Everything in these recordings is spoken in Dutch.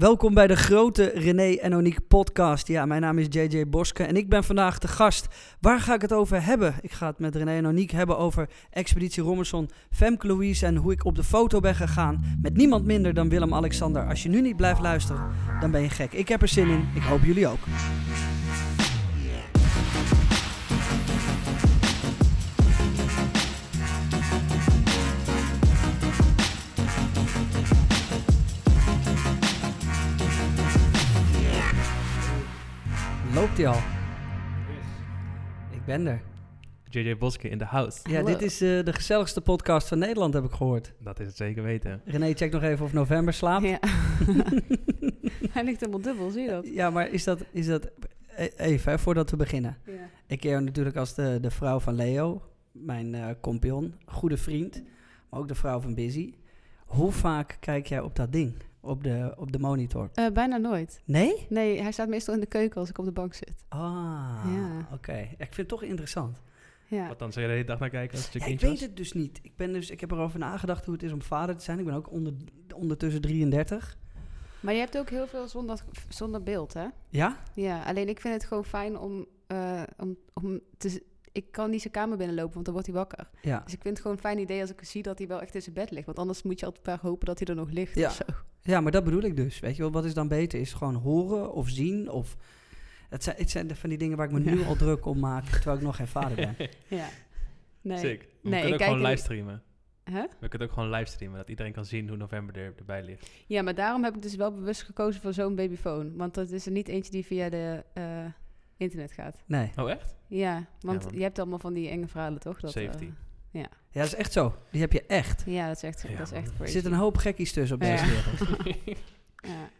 Welkom bij de grote René en Oniek podcast. Ja, mijn naam is JJ Boske en ik ben vandaag de gast. Waar ga ik het over hebben? Ik ga het met René en Oniek hebben over Expeditie Robinson, Femke Louise en hoe ik op de foto ben gegaan met niemand minder dan Willem-Alexander. Als je nu niet blijft luisteren, dan ben je gek. Ik heb er zin in. Ik hoop jullie ook. Loopt hij al? Ik ben er. JJ Boske in de house. Ja, Hallo. dit is eh, de gezelligste podcast van Nederland, heb ik gehoord. Dat is het zeker weten. René, check nog even of november slaapt. Ja. Hij ligt helemaal dubbel, zie je dat? Ja, maar is dat, is dat... e- Even, hè, voordat we beginnen. Ja. Ik ken jou natuurlijk als de, de vrouw van Leo, mijn eh compagnon, goede vriend, maar ook de vrouw van Busy. Hoe vaak kijk jij op dat ding, op de, op de monitor? Eh, bijna nooit. Nee? Nee, hij staat meestal in de keuken als ik op de bank zit. Ah, Ja. oké. Ik vind het toch interessant. Ja. Wat dan zou je de hele dag naar kijken als het je Ja, ik weet was? het dus niet. Ik, ben dus, ik heb erover nagedacht hoe het is om vader te zijn. Ik ben ook onder, ondertussen 33. Maar je hebt ook heel veel zonder, zonder beeld, hè? Ja? Ja, alleen ik vind het gewoon fijn om, eh, om, om te... Ik kan niet zijn kamer binnenlopen, want dan wordt hij wakker. Ja. Dus ik vind het gewoon een fijn idee als ik zie dat hij wel echt in zijn bed ligt. Want anders moet je altijd maar hopen dat hij er nog ligt Ja. of zo. Ja, maar dat bedoel ik dus. Weet je wel, wat is dan beter? Is het gewoon horen of zien? Of... Het, zijn, het zijn van die dingen waar ik me nu Ja. al druk om maak, terwijl ik nog geen vader ben. Ja. Nee. Sick. We Nee, ik kunnen ook gewoon livestreamen. Hè? We kunnen ook gewoon livestreamen, dat iedereen kan zien hoe november er, erbij ligt. Ja, maar daarom heb ik dus wel bewust gekozen voor zo'n babyfoon. Want dat is er niet eentje die via de eh, internet gaat. Nee. Oh, echt? Ja, want want- je hebt allemaal van die enge verhalen, toch? Dat, eh, Safety. Ja, dat is echt zo. Die heb je echt. ja, dat is echt, Ja, dat is echt. Er zit een hoop gekkies tussen op deze Ja. wereld. Ja.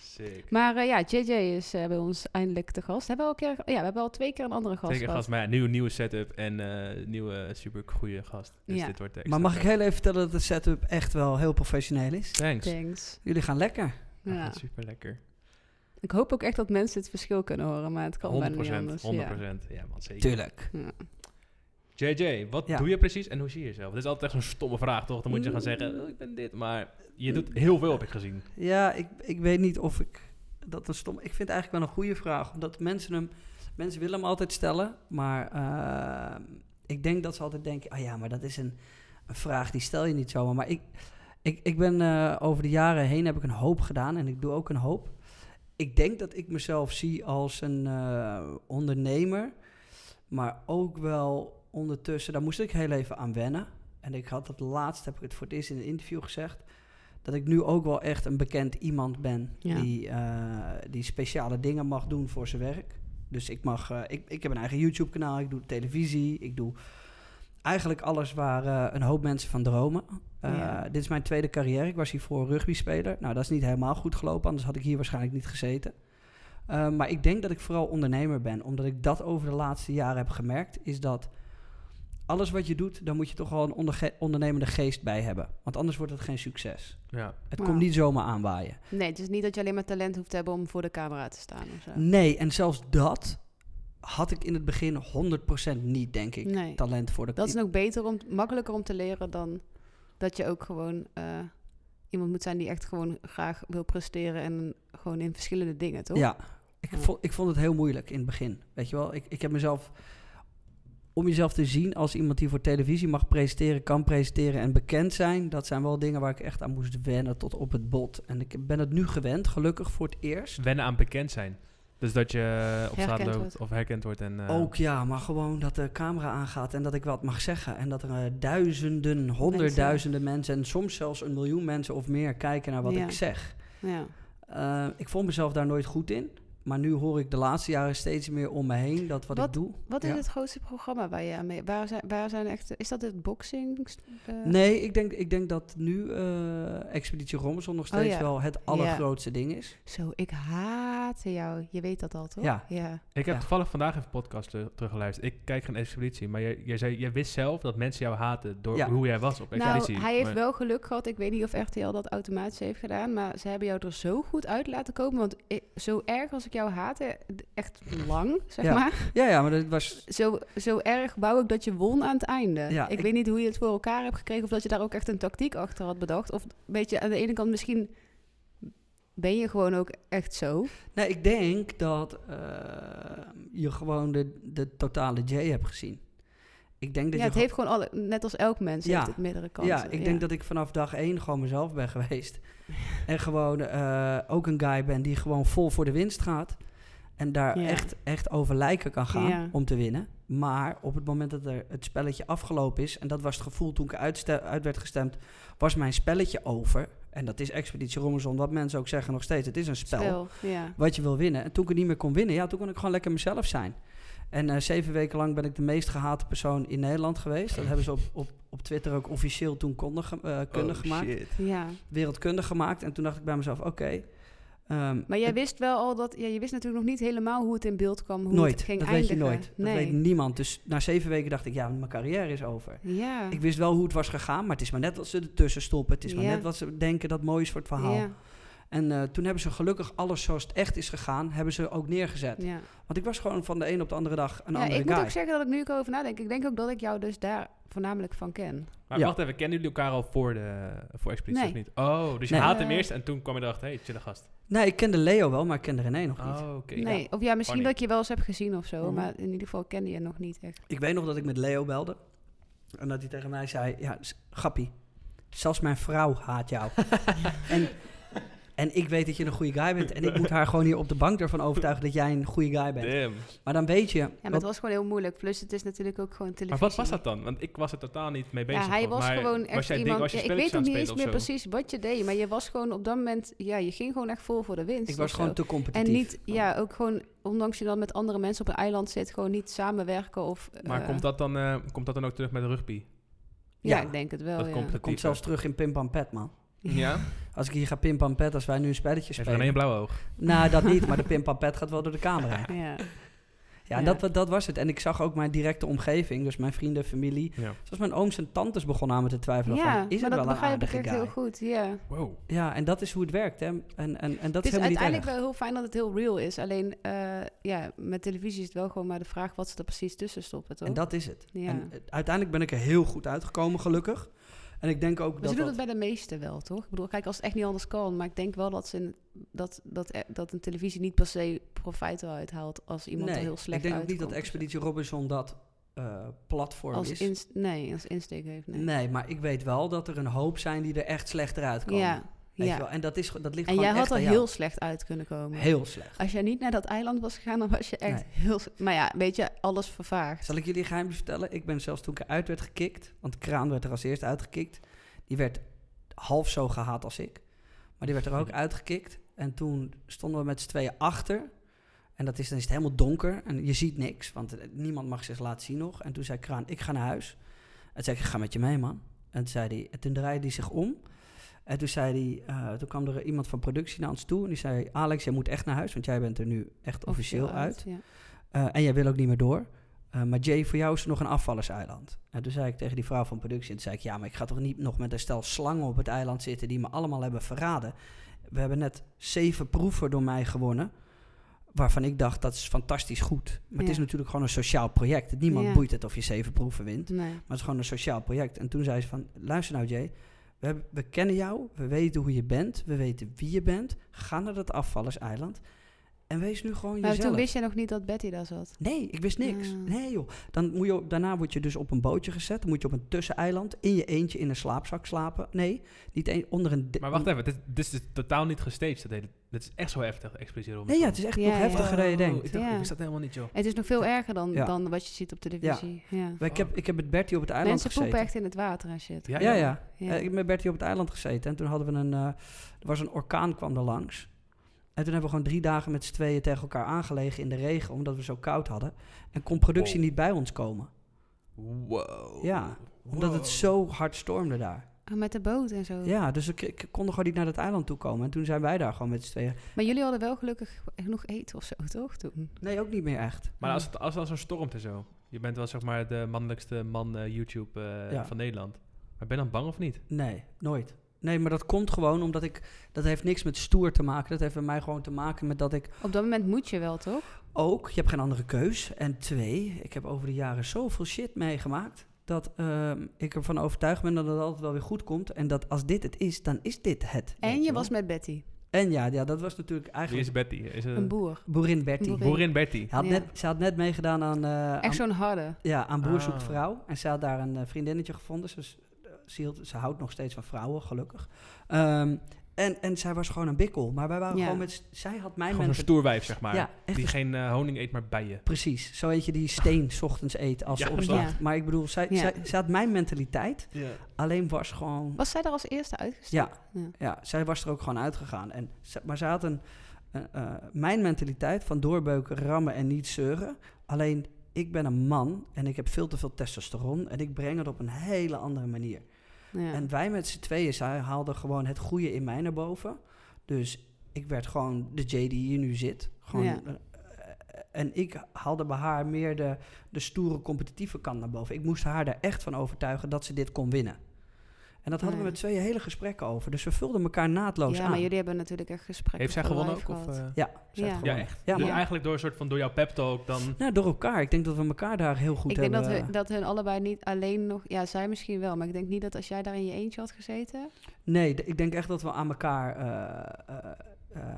Sick. Maar eh, ja, JJ is eh, bij ons eindelijk te gast. Hebben we, al een keer, ja, we hebben al twee keer een andere gast Zeker gehad. gast, maar ja, nieuwe, nieuwe setup en eh, nieuwe super goede gast. Dus Ja. dit wordt extra Maar mag ik heel even vertellen dat de setup echt wel heel professioneel is? Thanks. Thanks. Jullie gaan lekker. Ja. Super lekker. Ik hoop ook echt dat mensen het verschil kunnen horen, maar het kan 100%. bijna niet 100%. anders. Ja, man, zeker. Tuurlijk. JJ, wat Ja. doe je precies en hoe zie je jezelf? Dat is altijd echt zo'n stomme vraag, toch? Dan moet je gaan zeggen, oh, ik ben dit. Maar je doet heel veel, heb ik gezien. Ja, ik, ik weet niet of ik dat een stom. Ik vind het eigenlijk wel een goede vraag, omdat mensen hem, mensen willen hem altijd stellen, maar eh, ik denk dat ze altijd denken, ah ja, maar dat is een, een vraag die stel je niet zomaar. Maar ik, ik, ik ben eh, over de jaren heen heb ik een hoop gedaan en ik doe ook een hoop. Ik denk dat ik mezelf zie als een eh, ondernemer, maar ook wel ondertussen, daar moest ik heel even aan wennen. En ik had het laatst, heb ik het voor het eerst in een interview gezegd, dat ik nu ook wel echt een bekend iemand ben Ja. die, eh, die speciale dingen mag doen voor zijn werk. Dus ik mag, eh, ik, ik heb een eigen YouTube-kanaal, ik doe televisie, ik doe eigenlijk alles waar eh, een hoop mensen van dromen. Ja. Dit is mijn tweede carrière. Ik was hiervoor rugbyspeler. Nou, dat is niet helemaal goed gelopen, anders had ik hier waarschijnlijk niet gezeten. Maar ik denk dat ik vooral ondernemer ben, omdat ik dat over de laatste jaren heb gemerkt, is dat alles wat je doet, daar moet je toch wel een onderge- ondernemende geest bij hebben. Want anders wordt het geen succes. Ja. Het Wow. komt niet zomaar aanwaaien. Nee, het is niet dat je alleen maar talent hoeft te hebben om voor de camera te staan of zo. Nee, en zelfs dat had ik in het begin 100% niet, denk ik. Nee. Talent voor de Dat is nog beter om, makkelijker om te leren dan dat je ook gewoon eh, iemand moet zijn die echt gewoon graag wil presteren en gewoon in verschillende dingen, toch? Ja, ik, Ja. Vond, ik vond het heel moeilijk in het begin. Weet je wel, ik, ik heb mezelf... Om jezelf te zien als iemand die voor televisie mag presenteren, kan presenteren en bekend zijn... dat zijn wel dingen waar ik echt aan moest wennen tot op het bot. En ik ben het nu gewend, gelukkig voor het eerst. Wennen aan bekend zijn. Dus dat je op straat loopt wordt. of herkend wordt. En, eh, Ook ja, maar gewoon dat de camera aangaat en dat ik wat mag zeggen. En dat er eh, duizenden, honderdduizenden mensen... en soms zelfs een miljoen mensen of meer kijken naar wat Ja. ik zeg. Ja. Eh, ik vond mezelf daar nooit goed in. Maar nu hoor ik de laatste jaren steeds meer om me heen dat wat, ik doe. Wat is Ja. het grootste programma waar je aan mee... Waar zijn, waar zijn echt... Is dat het boxing? eh, Nee, ik denk, ik denk dat nu eh, Expeditie Robinson nog Oh, steeds ja. wel het allergrootste ding is. Zo, ik haatte jou. Je weet dat al, toch? Ja. ja. Ik heb Ja. toevallig vandaag even een podcast ter- teruggeluisterd. Ik kijk geen expeditie, maar jij, jij, zei, jij wist zelf dat mensen jou haten door Ja. hoe jij was op expeditie. Nou, hij heeft Maar- wel geluk gehad. Ik weet niet of RTL dat automatisch heeft gedaan. Maar ze hebben jou er zo goed uit laten komen. Want ik- zo erg als ik jou haatte, echt lang, zeg Ja. maar. Ja, ja, maar dat was... Zo, zo erg wou ik dat je won aan het einde. Ja, ik, ik- weet niet hoe je het voor elkaar hebt gekregen. Of dat je daar ook echt een tactiek achter had bedacht. Of een beetje aan de ene kant misschien ben je gewoon ook echt zo? Nee, ik denk dat eh, je gewoon de, de totale J hebt gezien. Ik denk dat Ja, je het heeft gewoon alle, net als elk mens Ja. heeft het meerdere kanten. Ja, ik denk dat ik vanaf dag één gewoon mezelf ben geweest. en gewoon eh, ook een guy ben die gewoon vol voor de winst gaat. En daar echt, echt over lijken kan gaan om te winnen. Maar op het moment dat er het spelletje afgelopen is... en dat was het gevoel toen ik uit werd gestemd... was mijn spelletje over. En dat is Expeditie Robinson, wat mensen ook zeggen nog steeds. Het is een spel, wat je wil winnen. En toen ik het niet meer kon winnen, ja, toen kon ik gewoon lekker mezelf zijn. En eh, zeven weken lang ben ik de meest gehate persoon in Nederland geweest. Dat hebben ze op, op, op Twitter ook officieel toen kondig, eh, kundig Oh, gemaakt shit. ja. wereldkundig gemaakt. En toen dacht ik bij mezelf, oké. ehm, Maar jij het- wist wel al dat... Ja, je wist natuurlijk nog niet helemaal hoe het in beeld kwam. Hoe nooit, het ging dat eindigen. weet je nooit. Dat Nee. weet niemand. Dus na zeven weken dacht ik, ja, mijn carrière is over. Ja. Ik wist wel hoe het was gegaan, maar het is maar net wat ze ertussen stoppen. Het is maar Ja. net wat ze denken dat mooi is voor het verhaal. Ja, En eh, toen hebben ze gelukkig alles zoals het echt is gegaan, hebben ze ook neergezet. ja. Want ik was gewoon van de een op de andere dag een ja, andere ik guy. moet ook zeggen dat ik nu ook over nadenk. Ik denk ook dat ik jou dus daar voornamelijk van ken. Maar Ja. wacht even, kennen jullie elkaar al voor, de, voor Expeditie Nee. of niet? Oh, dus je Nee. haat hem eerst en toen kwam je erachter, hey, chille gast. Nee, ik kende Leo wel, maar ik kende René nog niet. Oh, oké. nee, of ja, misschien dat ik je wel eens heb gezien of zo. Mhm. Maar in ieder geval kende je nog niet echt. Ik weet nog dat ik met Leo belde. En dat hij tegen mij zei: Ja, grappie. Zelfs mijn vrouw haat jou. en, en ik weet dat je een goede guy bent. En ik moet haar gewoon hier op de bank ervan overtuigen dat jij een goede guy bent. Damn. Maar dan weet je. Ja, maar het was gewoon heel moeilijk. Plus het is natuurlijk ook gewoon Maar televisie. wat was dat dan? Want ik was er totaal niet mee bezig. Ja, hij was gewoon echt was jij iemand... Ding, was je ja, ik weet ook niet het eens meer precies wat je deed. Maar je was gewoon op dat moment... Ja, je ging gewoon echt vol voor de winst. ik was gewoon zo. te competitief. En niet, ja, ook gewoon, ondanks je dan met andere mensen op een eiland zit, gewoon niet samenwerken of... Maar eh, komt, dat dan, eh, komt dat dan ook terug met de rugby? Ja, Ja, ik denk het wel, dat ja. komt- Dat komt zelfs terug in Pim Pam Pet, man. Ja? Als ik hier ga Pim Pam Pet, als wij nu een spelletje Heeft spelen. René een blauwe oog? Nou, dat niet, maar de Pim Pam Pet gaat wel door de camera. Ja. Ja, dat, dat was het. En ik zag ook mijn directe omgeving, dus mijn vrienden, familie. Ja. Zoals mijn ooms en tantes begonnen aan me te twijfelen. Ja, van, is maar het dat wel een begrijp ik aardige echt guy? heel goed, ja. Wow. Ja, en dat is hoe het werkt. Hè? En, en, en dat Het is is uiteindelijk erg. wel heel fijn dat het heel real is. Alleen, eh, ja, met televisie is het wel gewoon maar de vraag wat ze er precies tussen stoppen, toch? En dat is het. Ja. En eh, uiteindelijk ben ik er heel goed uitgekomen, gelukkig. En ik denk ook Maar dat ze doen dat... het bij de meesten wel, toch? Ik bedoel, kijk, als het echt niet anders kan. Maar ik denk wel dat, ze in, dat, dat, eh, dat een televisie niet per se profijt eruit haalt als iemand nee, er heel slecht ik denk ook niet dat. Expeditie Robinson dat eh, platform als is. inst- Nee, als insteek heeft, nee. nee. maar ik weet wel dat er een hoop zijn die er echt slechter uitkomen. Ja, Weet ja. je wel? En dat, is, dat ligt En gewoon jij had er heel slecht uit kunnen komen. Heel slecht. Als jij niet naar dat eiland was gegaan, dan was je echt Nee. heel... Maar ja, weet je, alles vervaagd. Zal ik jullie een geheim vertellen? Ik ben zelfs toen ik eruit werd gekikt, want Kraan werd er als eerste uitgekikt. Die werd half zo gehaat als ik. Maar die werd er ook uitgekikt. En toen stonden we met z'n tweeën achter. En dat is, dan is het helemaal donker en je ziet niks, want eh, niemand mag zich laten zien nog. En toen zei Kraan, ik ga naar huis. En toen zei ik, ik ga met je mee, man. En toen, zei hij, en toen draaide hij zich om. En toen, zei hij, eh, toen kwam er iemand van productie naar ons toe. En die zei, Alex, jij moet echt naar huis, want jij bent er nu echt officieel uit. Ja. Eh, en jij wil ook niet meer door. Eh, maar Jay, voor jou is er nog een afvallerseiland. En toen zei ik tegen die vrouw van productie... En toen zei ik, ja, maar ik ga toch niet nog met een stel slangen op het eiland zitten... die me allemaal hebben verraden. We hebben net zeven proeven door mij gewonnen... waarvan ik dacht, dat is fantastisch goed. Maar het is natuurlijk gewoon een sociaal project. Niemand Ja. boeit het of je zeven proeven wint. Nee. Maar het is gewoon een sociaal project. En toen zei ze van, luister nou Jay... We, kennen jou, we weten hoe je bent... we weten wie je bent. Ga naar dat afvallerseiland... en wees nu gewoon Maar jezelf. toen wist je nog niet dat Betty daar zat. Nee, ik wist niks. Ah. Nee joh. Dan moet je, daarna word je dus op een bootje gezet. Dan moet je op een tusseneiland in je eentje in een slaapzak slapen. Nee, niet een, onder een... Maar wacht even, dit, dit is dus totaal niet gestaged. Dat hele, dit is echt zo heftig, Robinson. Nee, ja, het is echt Ja, nog ja. heftiger dan je denkt. Ik, dacht, Ja. ik wist dat helemaal niet, joh. Het is nog veel erger dan, Ja. dan wat je ziet op televisie. Ja. Ik heb, ik heb met Bertie op het eiland Mensen gezeten. poepen echt in het water en shit. Ja, Ja, ja. ja. Ja. Eh, ik heb met Bertie op het eiland gezeten. En toen hadden we een... eh, er was een orkaan kwam er langs. En toen hebben we gewoon drie dagen met z'n tweeën tegen elkaar aangelegen in de regen. Omdat we zo koud hadden. En kon productie Wow. niet bij ons komen. Wow. Ja, Omdat Wow. het zo hard stormde daar. Oh, met de boot en zo. Ja, dus ik, ik kon gewoon niet naar dat eiland toe komen. En toen zijn wij daar gewoon met z'n tweeën. Maar jullie hadden wel gelukkig genoeg eten of zo, toch? Toen. Nee, ook niet meer echt. Maar als het, als het dan zo stormt en zo. Je bent wel zeg maar de mannelijkste man eh, YouTube eh, Ja. van Nederland. Maar ben je dan bang of niet? Nee, nooit. Nee, maar dat komt gewoon omdat ik... Dat heeft niks met stoer te maken. Dat heeft bij mij gewoon te maken met dat ik Op dat moment moet je wel, toch? ook... Je hebt geen andere keus. En twee, ik heb over de jaren zoveel shit meegemaakt... dat ehm, ik ervan overtuigd ben dat het altijd wel weer goed komt. En dat als dit het is, dan is dit het. En je was met Betty. En ja, ja, dat was natuurlijk Wie eigenlijk is Betty? Is het Een boer. boerin Bertie. Boerin. Boerin Betty. Had Ja. net, ze had net meegedaan aan, eh, Echt zo'n harde. ja, aan Boer zoekt Ah. vrouw. En ze had daar een eh, vriendinnetje gevonden. Eh, ze, hield- ze houdt nog steeds van vrouwen, gelukkig. Ehm, en, en zij was gewoon een bikkel. Maar wij waren Ja. gewoon met... Zij had mijn Gewoon zo'n mensen... stoer wijf, zeg maar. Ja, echt die een geen eh, honing eet, maar bijen. Precies, zo eet je die steen 's ochtends eet als Ja, ze opstaat. ja. Maar ik bedoel, zij, Ja. zij, zij had mijn mentaliteit, Ja. alleen was gewoon... Was zij er als eerste uitgestapt? Ja. ja, zij was er ook gewoon uitgegaan. En, ze- maar zij had een, een, eh, mijn mentaliteit van doorbeuken, rammen en niet zeuren. Alleen, ik ben een man en ik heb veel te veel testosteron en ik breng het op een hele andere manier. Ja. En wij met z'n tweeën, haalden gewoon het goede in mij naar boven. Dus ik werd gewoon de J die hier nu zit. Gewoon, Ja. eh, en ik haalde bij haar meer de, de stoere competitieve kant naar boven. Ik moest haar er echt van overtuigen dat ze dit kon winnen. En dat hadden we Ja. met tweeën hele gesprekken over. Dus we vulden elkaar naadloos ja, aan. maar jullie hebben natuurlijk echt gesprekken. Heeft zij gewonnen ook? Of, eh? Ja, zij Ja. Ja, echt. Ja, dus maar- eigenlijk door, een soort van, door jouw pep talk dan... Nou, door elkaar. Ik denk dat we elkaar daar heel goed ik denk hebben. dat, we, dat hun allebei niet alleen nog... Ja, zij misschien wel. Maar ik denk niet dat als jij daar in je eentje had gezeten... Nee, ik denk echt dat we aan elkaar eh, eh, eh,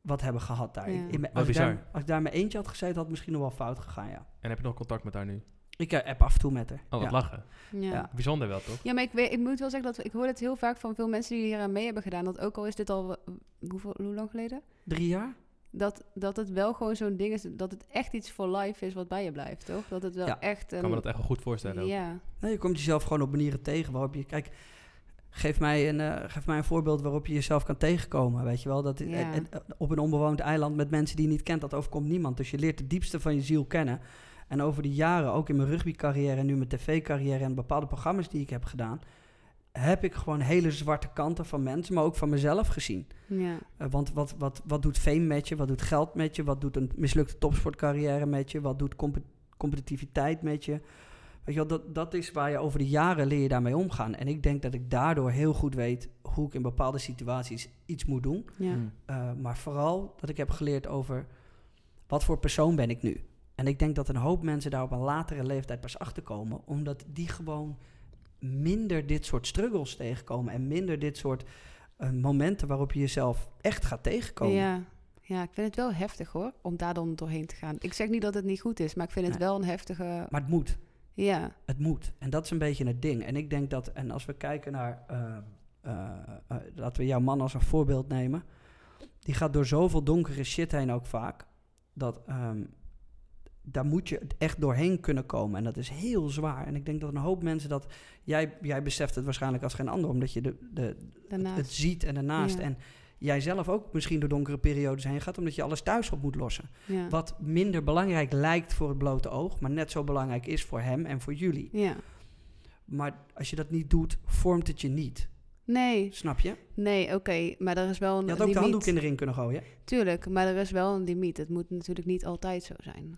wat hebben gehad daar. Ja. In- in als, ik daar, bizar. als ik daar in mijn eentje had gezeten, had het misschien nog wel fout gegaan, ja. En heb je nog contact met haar nu? Ik eh, app af en toe met haar. Oh, wat ja. lachen. Ja. Ja. Bijzonder wel, toch? Ja, maar ik, weet, ik moet wel zeggen dat ik hoor het heel vaak van veel mensen die hier aan mee hebben gedaan. Dat ook al is dit al hoeveel, hoe lang geleden? Drie jaar? Dat, dat het wel gewoon zo'n ding is. Dat het echt iets voor life is wat bij je blijft, toch? Dat het wel Ja. echt een. Ik kan me dat echt wel goed voorstellen. ook. Ja, Nee, je komt jezelf gewoon op manieren tegen waarop je... Kijk, geef mij een, eh, geef mij een voorbeeld waarop je jezelf kan tegenkomen, weet je wel. Dat, Ja. en- en, eh, op een onbewoond eiland met mensen die je niet kent, dat overkomt niemand. Dus je leert het diepste van je ziel kennen. En over de jaren, ook in mijn rugbycarrière en nu mijn tv-carrière en bepaalde programma's die ik heb gedaan... heb ik gewoon hele zwarte kanten van mensen, maar ook van mezelf gezien. ja, Eh, want wat, wat, wat doet fame met je? Wat doet geld met je? Wat doet een mislukte topsportcarrière met je? Wat doet compe- competitiviteit met je? Weet je wel, dat, dat is waar je over de jaren leer je daarmee omgaan. En ik denk dat ik daardoor heel goed weet hoe ik in bepaalde situaties iets moet doen. ja. Hmm. Eh, maar vooral dat ik heb geleerd over wat voor persoon ben ik nu. En ik denk dat een hoop mensen daar op een latere leeftijd pas achterkomen, omdat die gewoon minder dit soort struggles tegenkomen en minder dit soort eh, momenten waarop je jezelf echt gaat tegenkomen. Ja. ja, ik vind het wel heftig hoor, om daar dan doorheen te gaan. Ik zeg niet dat het niet goed is, maar ik vind het wel een heftige... Maar het moet. Ja, Het moet. En dat is een beetje het ding. En ik denk dat, en als we kijken naar, eh, laten we jouw man als een voorbeeld nemen. Die gaat door zoveel donkere shit heen ook vaak. Dat ehm, daar moet je echt doorheen kunnen komen. En dat is heel zwaar. En ik denk dat een hoop mensen dat. Jij, jij beseft het waarschijnlijk als geen ander, omdat je de, de, het, ziet en daarnaast. Ja. En jij zelf ook misschien door donkere periodes heen gaat, omdat je alles thuis op moet lossen. ja. Wat minder belangrijk lijkt voor het blote oog, maar net zo belangrijk is voor hem en voor jullie. ja. Maar als je dat niet doet, vormt het je niet. Nee, Snap je? nee, oké, maar er is wel een Je had ook de handdoek in de ring kunnen gooien. Tuurlijk, maar er is wel een limiet. Het moet natuurlijk niet altijd zo zijn.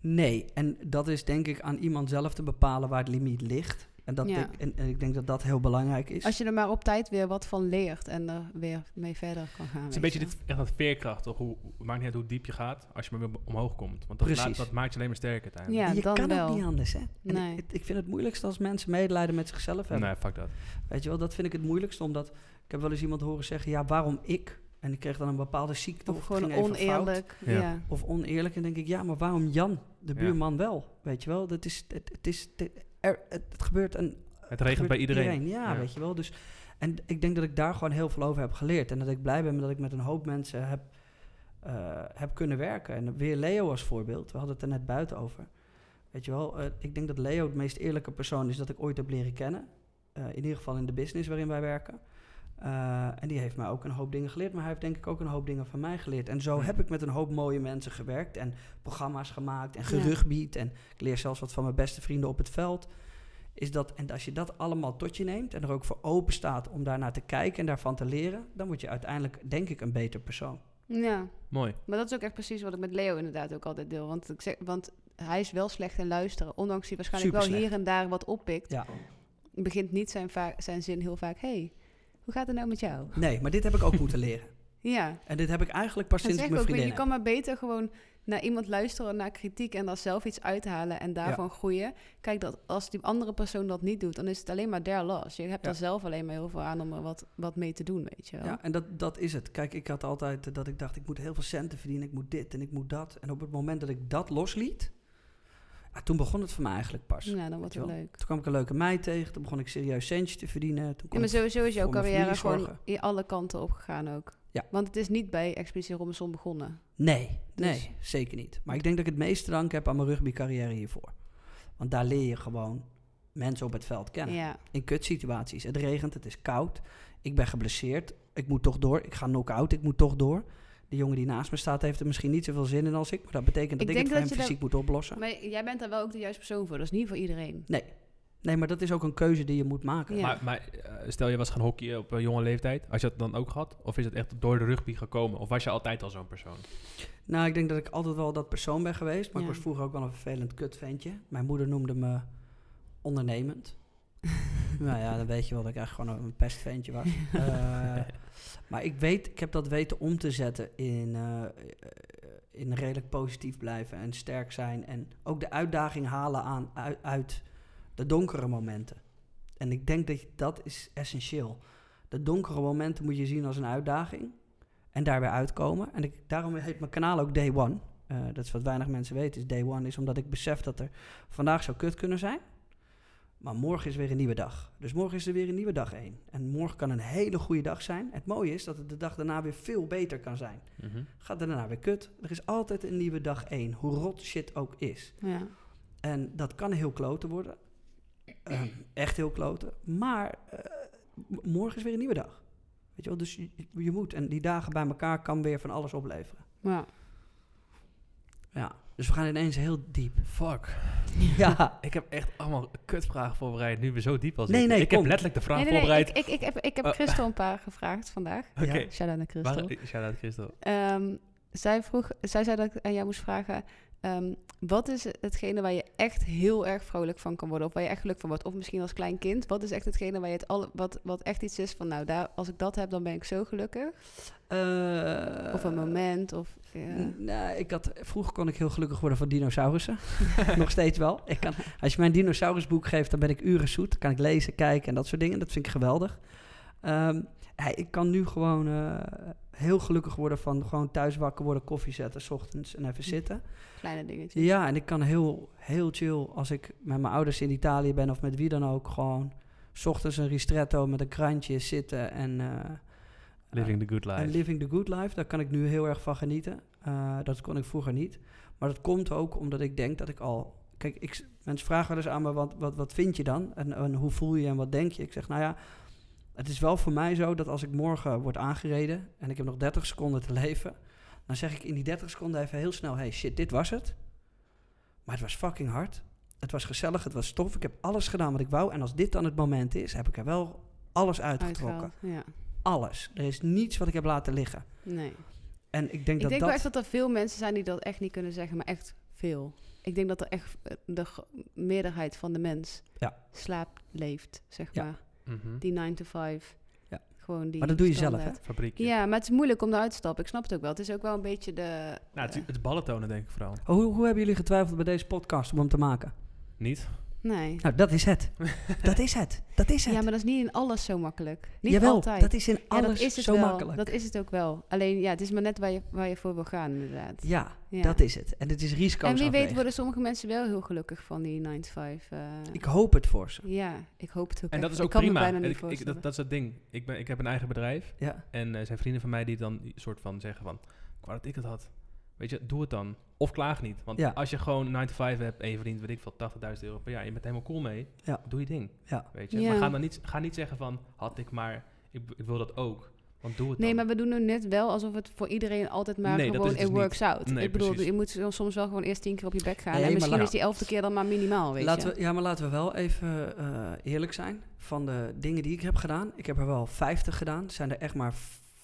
Nee, en dat is denk ik aan iemand zelf te bepalen waar het limiet ligt. En, dat Ja. ik, en, en ik denk dat dat heel belangrijk is. Als je er maar op tijd weer wat van leert en er weer mee verder kan gaan. Het is een beetje je. dit, echt dat veerkracht, toch? Hoe, het maakt niet uit hoe diep je gaat, als je maar weer omhoog komt. Want dat, Precies. laat- dat maakt je alleen maar sterker uiteindelijk. Ja, En je dan kan wel. ook niet anders, hè? Nee. ik, ik vind het moeilijkste als mensen medelijden met zichzelf hebben. Nee, fuck dat. Weet je wel, dat vind ik het moeilijkste, omdat ik heb wel eens iemand horen zeggen, ja, waarom ik? En ik kreeg dan een bepaalde ziekte Of gewoon oneerlijk. Ja. Of oneerlijk. En denk ik, ja, maar waarom Jan, de Ja. buurman, wel? Weet je wel, dat is, het, het is, het, er, het, het gebeurt een Het regent bij iedereen. Ja, Ja. weet je wel. Dus, en ik denk dat ik daar gewoon heel veel over heb geleerd. En dat ik blij ben dat ik met een hoop mensen heb, eh, heb kunnen werken. En weer Leo als voorbeeld. We hadden het er net buiten over. Weet je wel, eh, ik denk dat Leo het meest eerlijke persoon is dat ik ooit heb leren kennen. Eh, in ieder geval in de business waarin wij werken. Eh, en die heeft mij ook een hoop dingen geleerd, maar hij heeft denk ik ook een hoop dingen van mij geleerd. En zo heb ik met een hoop mooie mensen gewerkt en programma's gemaakt en Ja. gerugbied. En ik leer zelfs wat van mijn beste vrienden op het veld. Is dat, en als je dat allemaal tot je neemt en er ook voor open staat om daarnaar te kijken en daarvan te leren, dan word je uiteindelijk, denk ik, een beter persoon. ja, Mooi. maar dat is ook echt precies wat ik met Leo inderdaad ook altijd deel. Want, ik zeg, want hij is wel slecht in luisteren. Ondanks hij waarschijnlijk wel hier en daar wat oppikt. Ja. Begint niet zijn, zijn zin heel vaak... hey, hoe gaat het nou met jou? Nee, maar dit heb ik ook moeten leren. Ja. En dit heb ik eigenlijk pas Dat sinds ik mijn ook, je vriendin kan maar beter gewoon naar iemand luisteren, naar kritiek en daar zelf iets uithalen en daarvan groeien. Kijk, dat als die andere persoon dat niet doet, dan is het alleen maar their loss. Je hebt Ja. er zelf alleen maar heel veel aan om er wat, wat mee te doen, weet je wel. Ja, en dat, dat is het. Kijk, ik had altijd dat ik dacht, ik moet heel veel centen verdienen, ik moet dit en ik moet dat. En op het moment dat ik dat losliet, ja, toen begon het voor mij eigenlijk pas. Ja, dan wordt het leuk. Toen kwam ik een leuke meid tegen, toen begon ik serieus centjes te verdienen. Toen Ja, maar sowieso is jouw carrière gewoon in alle kanten opgegaan ook. Ja. Want het is niet bij Expeditie Robinson begonnen. Nee, Dus- nee, zeker niet. Maar ik denk dat ik het meeste dank heb aan mijn rugbycarrière hiervoor. Want daar leer je gewoon mensen op het veld kennen. Ja. In kutsituaties. Het regent, het is koud. Ik ben geblesseerd. Ik moet toch door. Ik ga knock-out. Ik moet toch door. De jongen die naast me staat heeft er misschien niet zoveel zin in als ik. Maar dat betekent dat Ik ik, denk het voor dat hem je fysiek moet oplossen. Maar jij bent daar wel ook de juiste persoon voor. Dat is niet voor iedereen. Nee. Nee, maar dat is ook een keuze die je moet maken. Ja. Maar, maar eh, stel je was gaan hockeyen op een jonge leeftijd. Had je dat dan ook gehad? Of is het echt door de rugby gekomen? Of was je altijd al zo'n persoon? Nou, ik denk dat ik altijd wel dat persoon ben geweest. Maar Ja. ik was vroeger ook wel een vervelend kutventje. Mijn moeder noemde me ondernemend. nou ja, dan weet je wel dat ik eigenlijk gewoon een pestventje was. Eh, maar ik weet, ik heb dat weten om te zetten in, eh, eh, in redelijk positief blijven en sterk zijn. En ook de uitdaging halen aan, uit, uit de donkere momenten. En ik denk dat je- dat is essentieel. De donkere momenten moet je zien als een uitdaging. En daarbij uitkomen. En ik, daarom heet mijn kanaal ook Day One. Dat is wat weinig mensen weten. Is Day One is omdat ik besef dat er vandaag zou kut kunnen zijn. Maar morgen is weer een nieuwe dag. Dus morgen is er weer een nieuwe dag één. En morgen kan een hele goede dag zijn. Het mooie is dat het de dag daarna weer veel beter kan zijn. Mhm. Gaat er daarna weer kut. Er is altijd een nieuwe dag één. Hoe rot shit ook is. Ja. En dat kan heel kloten worden. Ehm, echt heel kloten. Maar eh, morgen is weer een nieuwe dag. Weet je wel, dus je, je moet. En die dagen bij elkaar kan weer van alles opleveren. Ja. Ja, dus we gaan ineens heel diep. Fuck. Ja, Ik heb echt allemaal kutvragen voorbereid. Nu we zo diep als Nee, ik. nee, ik heb letterlijk de vraag Nee, nee, nee, voorbereid. Ik, ik, ik heb, ik heb Oh. Christel een paar gevraagd vandaag. Oké. Ja. Shout out naar Christel. Waar- Shout-out Christel. Ehm, zij, vroeg, zij zei dat ik aan jou moest vragen... ehm, wat is hetgene waar je echt heel erg vrolijk van kan worden? Of waar je echt geluk van wordt? Of misschien als klein kind. Wat is echt hetgene waar je het alle, wat, wat echt iets is van... Nou, daar, als ik dat heb, dan ben ik zo gelukkig. Eh, Of een moment. Of, ja. Nou, ik had, vroeger kon ik heel gelukkig worden van dinosaurussen. Nog steeds wel. Ik kan, als je mij een dinosaurusboek geeft, dan ben ik uren zoet. Dan kan ik lezen, kijken en dat soort dingen. Dat vind ik geweldig. Hey, ik kan nu gewoon eh, heel gelukkig worden van gewoon thuis wakker worden, koffie zetten, 's ochtends en even zitten. Kleine dingetjes. Ja, en ik kan heel, heel chill als ik met mijn ouders in Italië ben of met wie dan ook, gewoon 's ochtends een ristretto met een krantje zitten en... eh, Living the good en life. living the good life, daar kan ik nu heel erg van genieten. Eh, dat kon ik vroeger niet. Maar dat komt ook omdat ik denk dat ik al... Kijk, ik, mensen vragen wel eens aan me, wat, wat, wat vind je dan? En, en hoe voel je en wat denk je? Ik zeg, nou ja, het is wel voor mij zo dat als ik morgen word aangereden... en ik heb nog 30 seconden te leven... dan zeg ik in die 30 seconden even heel snel... hey, shit, dit was het. Maar het was fucking hard. Het was gezellig, het was tof. Ik heb alles gedaan wat ik wou. En als dit dan het moment is, heb ik er wel alles uitgetrokken. Uitgehaald, Ja. Alles. Er is niets wat ik heb laten liggen. Nee. En ik denk Ik dat denk dat... wel echt dat er veel mensen zijn die dat echt niet kunnen zeggen, maar echt veel. Ik denk dat er echt eh, de meerderheid van de mens Ja. slaapt, leeft, zeg Ja. maar. Mhm. Die 9 to 5. Ja. Gewoon die Maar dat doe je zelf, standaard. Fabriekje. Ja, maar het is moeilijk om eruit te stappen. Ik snap het ook wel. Het is ook wel een beetje de... Nou, het, het is ballen tonen denk ik vooral. Hoe, hoe hebben jullie getwijfeld bij deze podcast om hem te maken? Niet? Nee. Nou, dat is het. dat is het. Dat is het. Ja, maar dat is niet in alles zo makkelijk. Niet Jawel, altijd. dat is in ja, alles dat is het zo wel. makkelijk. Dat is het ook wel. Alleen, ja, het is maar net waar je, waar je voor wil gaan, inderdaad. Ja, Ja. dat is het. En het is risico's En wie weet worden sommige mensen wel heel gelukkig van die 9 to 5. eh, Ik hoop het voor ze. Ja, ik hoop het ook En dat echt. is Ik ook prima. bijna En niet ik, ik, voorstellen. dat, dat is het ding. Ik, ben, ik heb een eigen bedrijf. Ja. En er zijn vrienden van mij die dan een soort van zeggen van... Ik wou dat ik het had. Weet je, doe het dan. Of klaag niet. Want Ja. als je gewoon 9 to 5 hebt en je verdient, weet ik veel, 80.000 euro per jaar. Je bent helemaal cool mee. Ja. Doe je ding. Ja. Weet je. Ja. Maar ga, dan niet, ga niet zeggen van, had ik maar, ik, ik wil dat ook. Want doe het Nee, dan. maar we doen nu net wel alsof het voor iedereen altijd maar Nee, dat gewoon is het it dus works out. Nee, ik bedoel, precies. je moet soms wel gewoon eerst tien keer op je bek gaan. Nee, en misschien is die elfde keer dan maar minimaal, weet Laten je. we, ja, maar laten we wel even eh, eerlijk zijn. Van de dingen die ik heb gedaan, ik heb er wel 50 gedaan. Zijn er echt maar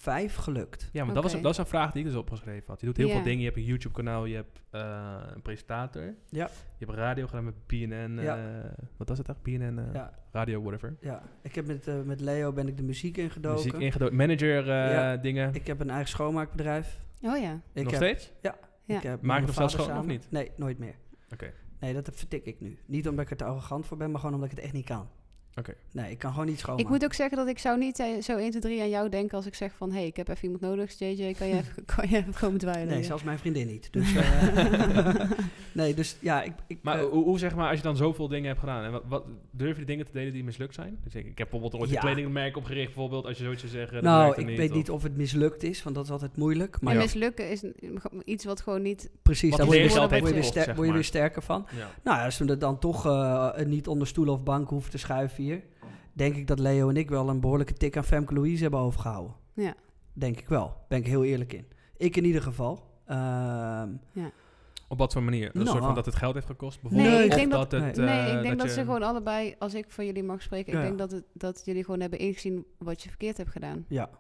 vijf gelukt. Ja, maar dat, was, dat is een vraag die ik dus opgeschreven had. Je doet heel veel dingen. Je hebt een YouTube-kanaal, je hebt eh, een presentator. Ja. Je hebt radio gedaan met BNN. Ja. eh, wat was het eigenlijk? BNN eh, Ja, Radio, whatever. ja. Ik heb met, eh, met Leo ben ik de muziek ingedoken. Muziek ingedoken. Manager eh, Ja. dingen. Ik heb een eigen schoonmaakbedrijf. Oh ja. Ik Nog heb, steeds? Ja. Ik heb Maak je nog vader schoon of samen- niet? Nee, nooit meer. Oké. Nee, dat vertik ik nu. Niet omdat ik er te arrogant voor ben, maar gewoon omdat ik het echt niet kan. Oké. Nee, ik kan gewoon niet schoonmaken. Ik moet ook zeggen dat ik zou niet eh, zo 1, 2, 3 aan jou denken als ik zeg van... hé, hey, ik heb even iemand nodig. JJ, kan je even, kan je even komen dweilen? Nee, zelfs mijn vriendin niet. Dus, eh, nee, dus ja, ik... ik Maar eh, hoe, hoe zeg maar, als je dan zoveel dingen hebt gedaan, en wat, wat, durf je de dingen te delen die mislukt zijn? Dus ik, ik heb bijvoorbeeld ooit Ja. een kledingmerk opgericht, bijvoorbeeld, als je zoiets zou zeggen. nou, ik niet, weet of- niet of het mislukt is, want dat is altijd moeilijk. Maar Ja. mislukken is iets wat gewoon niet... precies, daar word je, word je, weer, word je sterker van. Ja. Nou, ja, als we er dan toch eh, niet onder stoelen of banken hoeven te schuiven denk ik dat Leo en ik wel een behoorlijke tik aan Femke Louise hebben overgehouden. Ja. Denk ik wel. Ben ik heel eerlijk in. Ik in ieder geval. Ehm, Op wat voor manier? Een Nou. soort van dat het geld heeft gekost, Nee, bijvoorbeeld? ik denk dat- het, Nee. nee, eh, ik denk dat, je- ze gewoon allebei, als ik voor jullie mag spreken... Ja. ik denk dat, het, dat jullie gewoon hebben ingezien wat je verkeerd hebt gedaan. ja.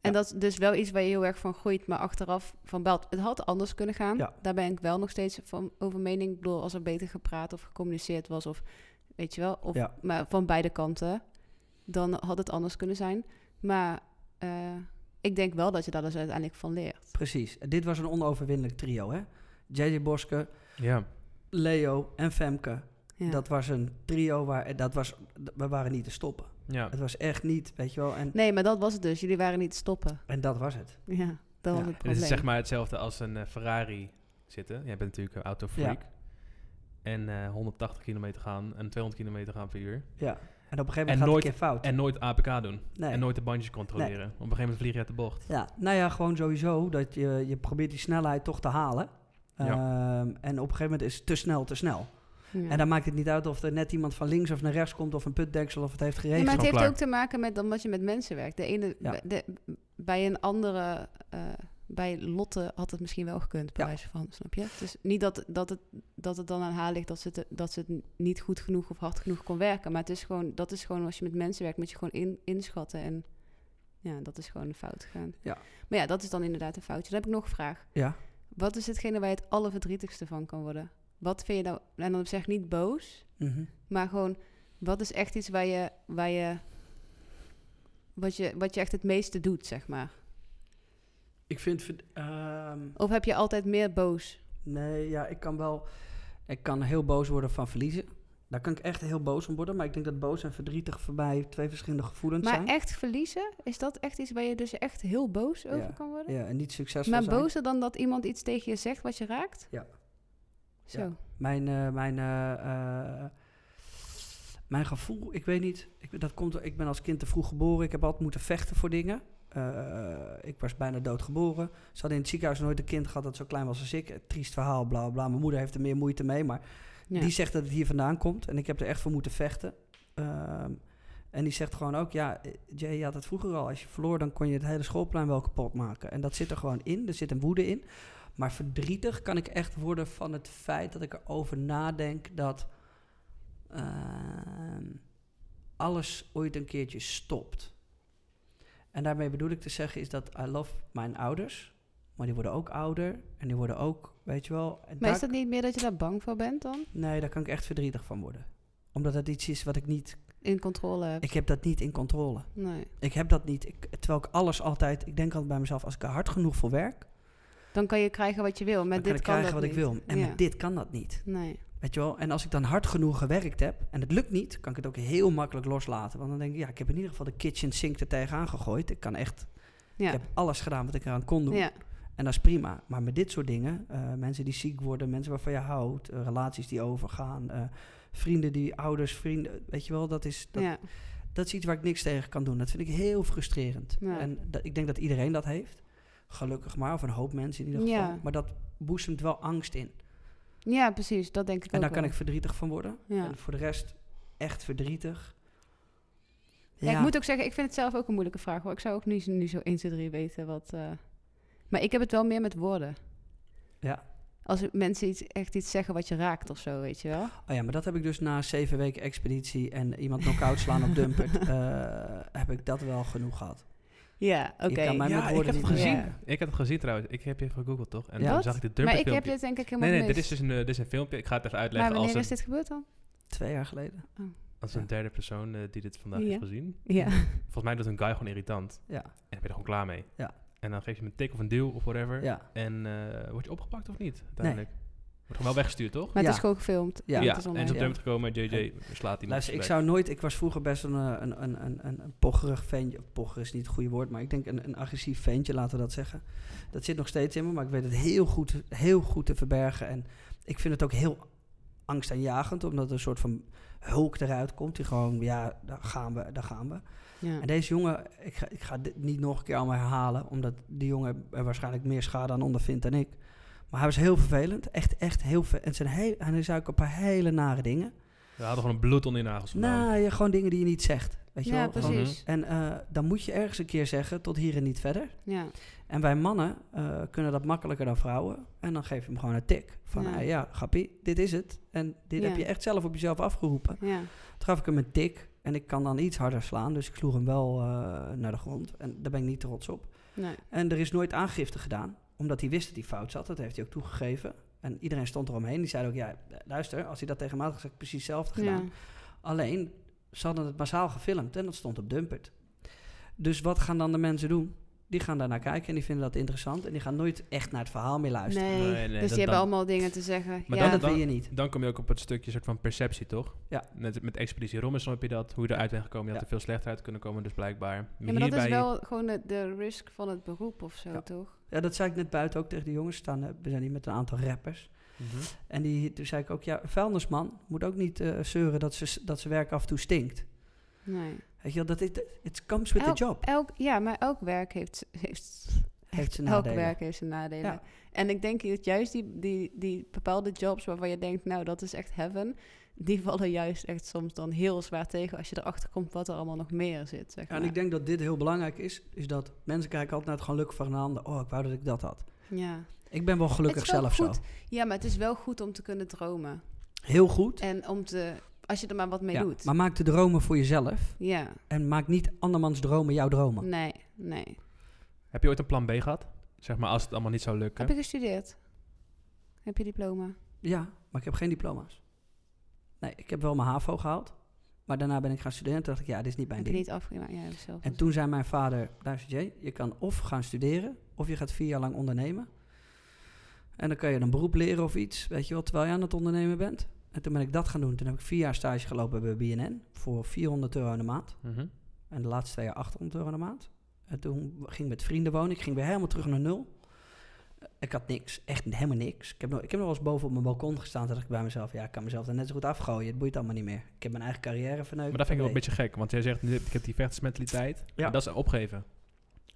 En Ja. dat is dus wel iets waar je heel erg van groeit, maar achteraf van belt. Het had anders kunnen gaan. Ja. Daar ben ik wel nog steeds van over mening. Ik bedoel, als er beter gepraat of gecommuniceerd was, of weet je wel, of, Ja. maar van beide kanten, dan had het anders kunnen zijn. Maar eh, ik denk wel dat je daar dus uiteindelijk van leert. Precies. Dit was een onoverwinnelijk trio, hè? JJ Boske, Ja. Leo en Femke. Ja. Dat was een trio waar... en Dat was, we waren niet te stoppen. ja. Het was echt niet, weet je wel. En, Nee, maar dat was het dus. Jullie waren niet te stoppen. en dat was het. Ja, dat was het En het probleem. is zeg maar hetzelfde als een eh, Ferrari zitten. Jij bent natuurlijk een autofreak. En eh, 180 kilometer gaan en 200 kilometer gaan per uur. Ja. En op een gegeven En moment gaat nooit- het een keer fout. En nooit APK doen. nee. En nooit de bandjes controleren. Op een gegeven moment vlieg je uit de bocht. Ja, nou ja, gewoon sowieso dat je, je probeert die snelheid toch te halen. Ja. Ehm, en op een gegeven moment is het te snel te snel. Ja. En dan maakt het niet uit of er net iemand van links of naar rechts komt of een putdeksel of het heeft Ja, geregend. maar het heeft klaar. ook te maken met omdat je met mensen werkt. De ene, Ja. bij- de, bij een andere, eh, bij Lotte had het misschien wel gekund, bij Ja. wijze van, snap je? Dus niet dat, dat, het, dat het dan aan haar ligt dat ze, het, dat ze het niet goed genoeg of hard genoeg kon werken. Maar het is gewoon, dat is gewoon, als je met mensen werkt, moet je gewoon in, inschatten. En ja, dat is gewoon een fout gegaan. Ja. Maar ja, dat is dan inderdaad een foutje. Dan heb ik nog een vraag. Ja, Wat is hetgene waar je het allerverdrietigste van kan worden? Wat vind je nou, en dan zeg ik niet boos, mhm. maar gewoon, wat is echt iets waar je, waar je, wat je, wat je echt het meeste doet, zeg maar? Ik vind... ehm, Of heb je altijd meer boos? nee, ja, ik kan wel... Ik kan heel boos worden van verliezen. Daar kan ik echt heel boos om worden. Maar ik denk dat boos en verdrietig voor mij twee verschillende gevoelens Maar zijn. echt verliezen, is dat echt iets waar je dus echt heel boos over Ja. kan worden? Ja, en niet succesvol maar zijn. bozer dan dat iemand iets tegen je zegt wat je raakt? Ja. Zo. Ja. Mijn, eh, mijn, eh, eh, mijn gevoel, ik weet niet. Ik, dat komt, ik ben als kind te vroeg geboren. Ik heb altijd moeten vechten voor dingen. Eh, ik was bijna doodgeboren. Ze hadden in het ziekenhuis nooit een kind gehad dat zo klein was als ik. Triest verhaal, bla bla. Mijn moeder heeft er meer moeite mee. Maar Ja. die zegt dat het hier vandaan komt. En ik heb er echt voor moeten vechten. Ehm, en die zegt gewoon ook, ja, Jay, je had het vroeger al. Als je verloor, dan kon je het hele schoolplein wel kapot maken. En dat zit er gewoon in. Er zit een woede in. Maar verdrietig kan ik echt worden van het feit dat ik erover nadenk dat ehm, alles ooit een keertje stopt. En daarmee bedoel ik te zeggen is dat I love mijn ouders. Maar die worden ook ouder. En die worden ook, weet je wel... en Maar is dat niet meer dat je daar bang voor bent dan? Nee, daar kan ik echt verdrietig van worden. Omdat het iets is wat ik niet... In controle hebt? Ik heb dat niet in controle. Nee. Ik heb dat niet. Ik, terwijl ik alles altijd... Ik denk altijd bij mezelf, als ik er hard genoeg voor werk... Dan kan je krijgen wat je wil. Met dan dit kan ik kan krijgen dat wat ik wil. En Ja. met dit kan dat niet. Nee. Weet je wel? En als ik dan hard genoeg gewerkt heb... En het lukt niet, kan ik het ook heel makkelijk loslaten. Want dan denk ik, ja, ik heb in ieder geval de kitchen sink er tegenaan gegooid. Ik kan echt... Ja. Ik heb alles gedaan wat ik eraan kon doen. ja. En dat is prima. Maar met dit soort dingen, eh, mensen die ziek worden, mensen waarvan je houdt, eh, relaties die overgaan, eh, vrienden die, ouders, vrienden, weet je wel, dat is, dat, ja. dat is iets waar ik niks tegen kan doen. Dat vind ik heel frustrerend. En dat, ik denk dat iedereen dat heeft. Gelukkig maar, of een hoop mensen in ieder geval. Maar dat boezemt wel angst in. Ja, precies. Dat denk ik En ook daar kan ik verdrietig van worden. Ja. En voor de rest echt verdrietig. Ja, ik moet ook zeggen, ik vind het zelf ook een moeilijke vraag. Hoor. Ik zou ook niet nu zo 1, 2, 3 weten wat... eh, Maar ik heb het wel meer met woorden. Ja. Als mensen iets, echt iets zeggen wat je raakt of zo, weet je wel. Oh ja, maar dat heb ik dus na zeven weken expeditie en iemand knock-out slaan op Dumpert, eh, heb ik dat wel genoeg gehad. Ja, oké. Ja, ik heb het gezien. Ja. Ik heb het gezien trouwens. Ik heb je even gegoogeld, toch? En Wat? zag ik de Maar dumper ik heb dit denk ik helemaal Nee, nee, dit is dus een, eh, dit is een filmpje. Ik ga het even Maar uitleggen als wanneer een, is dit gebeurd dan? Twee jaar geleden. als een derde persoon eh, die dit vandaag Ja. heeft gezien. Ja. Volgens mij doet een guy gewoon irritant. Ja, En dan ben je er gewoon klaar mee. Ja. En dan geef je hem een tik of een duw of whatever. ja. En eh, word je opgepakt of niet? Uiteindelijk. Wordt gewoon wel weggestuurd, toch? Maar het Ja. is gewoon gefilmd. Ja. Het Ja, is en is op moment gekomen. JJ slaat die Luister, ik weg. zou nooit... Ik was vroeger best een, eh, een, een, een, een, een pocherig ventje. Pocher is niet het goede woord, maar ik denk een, een agressief ventje, laten we dat zeggen. Dat zit nog steeds in me, maar ik weet het heel goed, heel goed te verbergen. En ik vind het ook heel angstaanjagend, omdat er een soort van hulk eruit komt. Die gewoon, ja, daar gaan we, daar gaan we. Ja. En deze jongen, ik ga, ik ga dit niet nog een keer allemaal herhalen, omdat die jongen er waarschijnlijk meer schade aan ondervindt dan ik. Maar hij was heel vervelend, echt, echt heel vervelend. En zijn heel, hij zei ook een paar hele nare dingen. We hadden gewoon een bloed onder je nagels vandaan. Nou, ja, gewoon dingen die je niet zegt. Weet je Ja, wel? Gewoon- precies. En eh, dan moet je ergens een keer zeggen, tot hier en niet verder. Ja. En wij mannen eh, kunnen dat makkelijker dan vrouwen. En dan geef je hem gewoon een tik. Van, Ja. ja, ja grappie, dit is het. En dit Ja. heb je echt zelf op jezelf afgeroepen. Ja. Toen gaf ik hem een tik. En ik kan dan iets harder slaan. Dus ik sloeg hem wel eh, naar de grond. En daar ben ik niet trots op. Nee. En er is nooit aangifte gedaan. Omdat hij wist dat hij fout zat. Dat heeft hij ook toegegeven. En iedereen stond eromheen. Die zei ook, ja, luister, als hij dat tegen mij had gezegd, precies hetzelfde gedaan. Ja. Alleen, ze hadden het massaal gefilmd en dat stond op Dumpert. Dus wat gaan dan de mensen doen? Die gaan daar naar kijken en die vinden dat interessant. En die gaan nooit echt naar het verhaal meer luisteren. Nee. Nee, nee, dus die hebben dan- allemaal dingen te zeggen. Maar ja. En dat dan- wil je niet. Dan kom je ook op het stukje soort van perceptie, toch? Ja. Net met Expeditie Robinson heb je dat. Hoe je eruit bent gekomen. Je had Ja. er veel slechter uit kunnen komen, dus blijkbaar. ja, maar dat is wel gewoon de, de risk van het beroep of zo, Ja. toch? Ja, dat zei ik net buiten ook tegen de jongens. Staan, eh, we zijn hier met een aantal rappers. Mhm. En die, toen zei ik ook, ja, vuilnisman moet ook niet eh, zeuren dat ze, dat ze werk af en toe stinkt. Nee. Weet je dat it, it comes with Elk- the job. Elk, ja, maar elk werk heeft, heeft, Heeft zijn elk nadelen. werk heeft zijn nadelen. Ja. En ik denk dat juist die, die, die bepaalde jobs waarvan je denkt, nou, dat is echt heaven, die vallen juist echt soms dan heel zwaar tegen als je erachter komt wat er allemaal nog meer zit. Zeg Ja, en maar. ik denk dat dit heel belangrijk is. Is dat mensen kijken altijd naar het geluk van een ander. Oh, ik wou dat ik dat had. ja. Ik ben wel gelukkig is wel zelf goed. zo. ja, maar het is wel goed om te kunnen dromen. Heel goed. En om te, als je er maar wat mee Ja, doet. Maar maak de dromen voor jezelf. Ja, En maak niet andermans dromen jouw dromen. nee, nee. Heb je ooit een plan B gehad? Zeg maar als het allemaal niet zou lukken. Heb je gestudeerd? Heb je diploma? Ja, maar ik heb geen diploma's. Nee, ik heb wel mijn HAVO gehaald. Maar daarna ben ik gaan studeren. En toen dacht ik, ja, dit is niet mijn Heb ding. niet afgemaakt? Ja, zelf. En toen zei mijn vader, luister Jay, je kan of gaan studeren, of je gaat vier jaar lang ondernemen. En dan kan je een beroep leren of iets, weet je wel, terwijl je aan het ondernemen bent. En toen ben ik dat gaan doen. Toen heb ik vier jaar stage gelopen bij BNN voor 400 euro in de maand. Mhm. En de laatste twee jaar 800 euro in de maand. En toen ging ik met vrienden wonen. Ik ging weer helemaal terug naar nul. Ik had niks, echt helemaal niks. Ik heb nog, ik heb nog wel eens boven op mijn balkon gestaan. Toen dacht ik bij mezelf, ja, ik kan mezelf er net zo goed afgooien. Het boeit allemaal niet meer. Ik heb mijn eigen carrière verneukt. Maar dat vind ik wel een beetje gek. Want jij zegt, ik heb die vechtersmentaliteit. Ja. En dat is opgeven.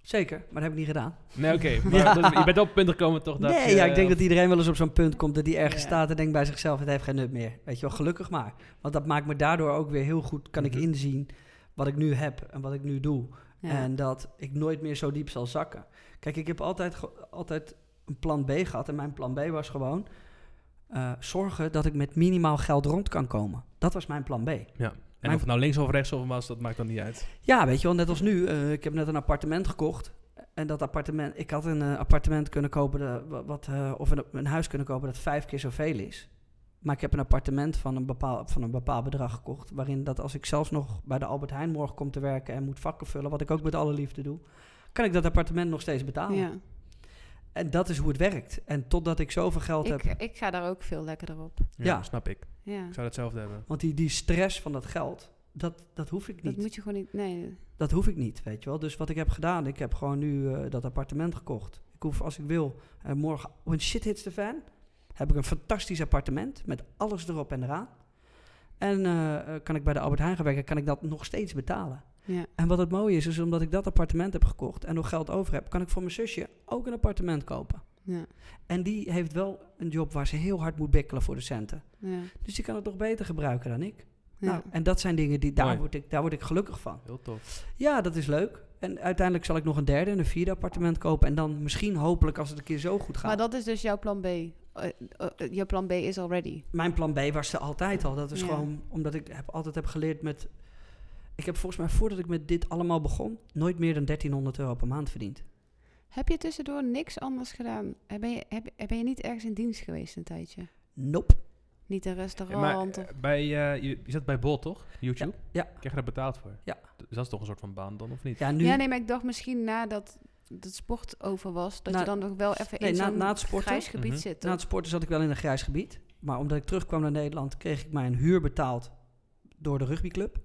Zeker, maar dat heb ik niet gedaan. Nee, oké. maar Ja. dat- je bent op het punt gekomen toch dat nee, je, ja, ik denk dat iedereen wel eens op zo'n punt komt dat hij ergens Ja. staat en denkt bij zichzelf, het heeft geen nut meer. Weet je wel, gelukkig maar. Want dat maakt me daardoor ook weer heel goed, kan Mhm. ik inzien wat ik nu heb en wat ik nu doe. Ja. En dat ik nooit meer zo diep zal zakken. Kijk, ik heb altijd, altijd een plan B gehad. En mijn plan B was gewoon eh, zorgen dat ik met minimaal geld rond kan komen. Dat was mijn plan B. En of het nou links of rechts of was, dat maakt dan niet uit. Ja, weet je wel, net als nu. eh, ik heb net een appartement gekocht. En dat appartement, ik had een eh, appartement kunnen kopen, de- wat, eh, of een, een huis kunnen kopen dat vijf keer zoveel is. Maar ik heb een appartement van een, bepaald, van een bepaald bedrag gekocht. Waarin dat als ik zelfs nog bij de Albert Heijn morgen kom te werken en moet vakken vullen, wat ik ook met alle liefde doe, kan ik dat appartement nog steeds betalen. ja. En dat is hoe het werkt. En totdat ik zoveel geld Ik, heb. ik ga daar ook veel lekkerder op. Ja, Ja. snap ik. Ja. Ik zou hetzelfde hebben. Want die, die stress van dat geld, dat, dat hoef ik Dat niet. moet je gewoon niet... Nee. Dat hoef ik niet, weet je wel. Dus wat ik heb gedaan, ik heb gewoon nu eh, dat appartement gekocht. Ik hoef als ik wil, en morgen, when shit hits the fan, heb ik een fantastisch appartement met alles erop en eraan. En eh, eh, kan ik bij de Albert Heijn gaan werken, kan ik dat nog steeds betalen. Ja. En wat het mooie is, is omdat ik dat appartement heb gekocht en nog geld over heb, kan ik voor mijn zusje ook een appartement kopen. Ja. En die heeft wel een job waar ze heel hard moet bikkelen voor de centen. Ja. Dus die kan het toch beter gebruiken dan ik. Ja. Nou, en dat zijn dingen die, daar Mooi. word, ik, daar word ik gelukkig van. Heel tof. Ja, dat is leuk. En uiteindelijk zal ik nog een derde en een vierde appartement kopen. En dan misschien hopelijk als het een keer zo goed gaat. Maar dat is dus jouw plan B. Eh, eh, eh, jouw plan B is already. Mijn plan B was er altijd al. Dat is Ja. gewoon omdat ik heb, altijd heb geleerd met... Ik heb volgens mij voordat ik met dit allemaal begon, nooit meer dan 1300 euro per maand verdiend. Heb je tussendoor niks anders gedaan? Ben je, heb, ben je niet ergens in dienst geweest een tijdje? Nope. Niet een restaurant? maar of- eh, bij, eh, je, je zat bij Bol, toch? YouTube? Ja. Krijg je daar betaald voor? Ja. Dus dat is toch een soort van baan dan, of niet? Ja, nu, Ja, nee, maar ik dacht misschien nadat het sport over was, dat Na- je dan nog wel even nee, in na- zo'n na sporten? grijs gebied Mhm. zit. na het sporten zat ik wel in een grijs gebied. Maar omdat ik terugkwam naar Nederland, kreeg ik mijn huur betaald door de rugbyclub.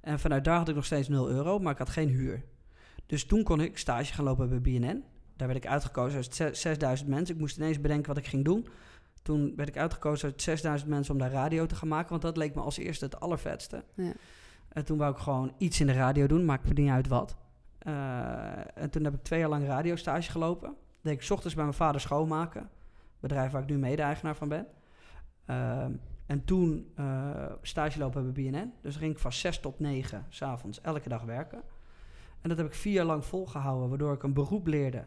En vanuit daar had ik nog steeds 0 euro, maar ik had geen huur. Dus toen kon ik stage gaan lopen bij BNN. Daar werd ik uitgekozen uit zes- 6000 mensen. Ik moest ineens bedenken wat ik ging doen. Toen werd ik uitgekozen uit 6000 mensen om daar radio te gaan maken. Want dat leek me als eerste het allervetste. Ja. En toen wou ik gewoon iets in de radio doen, maakt me niet uit wat. Eh, en toen heb ik twee jaar lang radiostage gelopen. Deed ik 's ochtends bij mijn vader schoonmaken. Bedrijf waar ik nu mede-eigenaar van ben. Ehm, en toen eh, stage lopen bij BNN. Dus ging ik van 6 tot 9 s'avonds elke dag werken. En dat heb ik vier jaar lang volgehouden, waardoor ik een beroep leerde.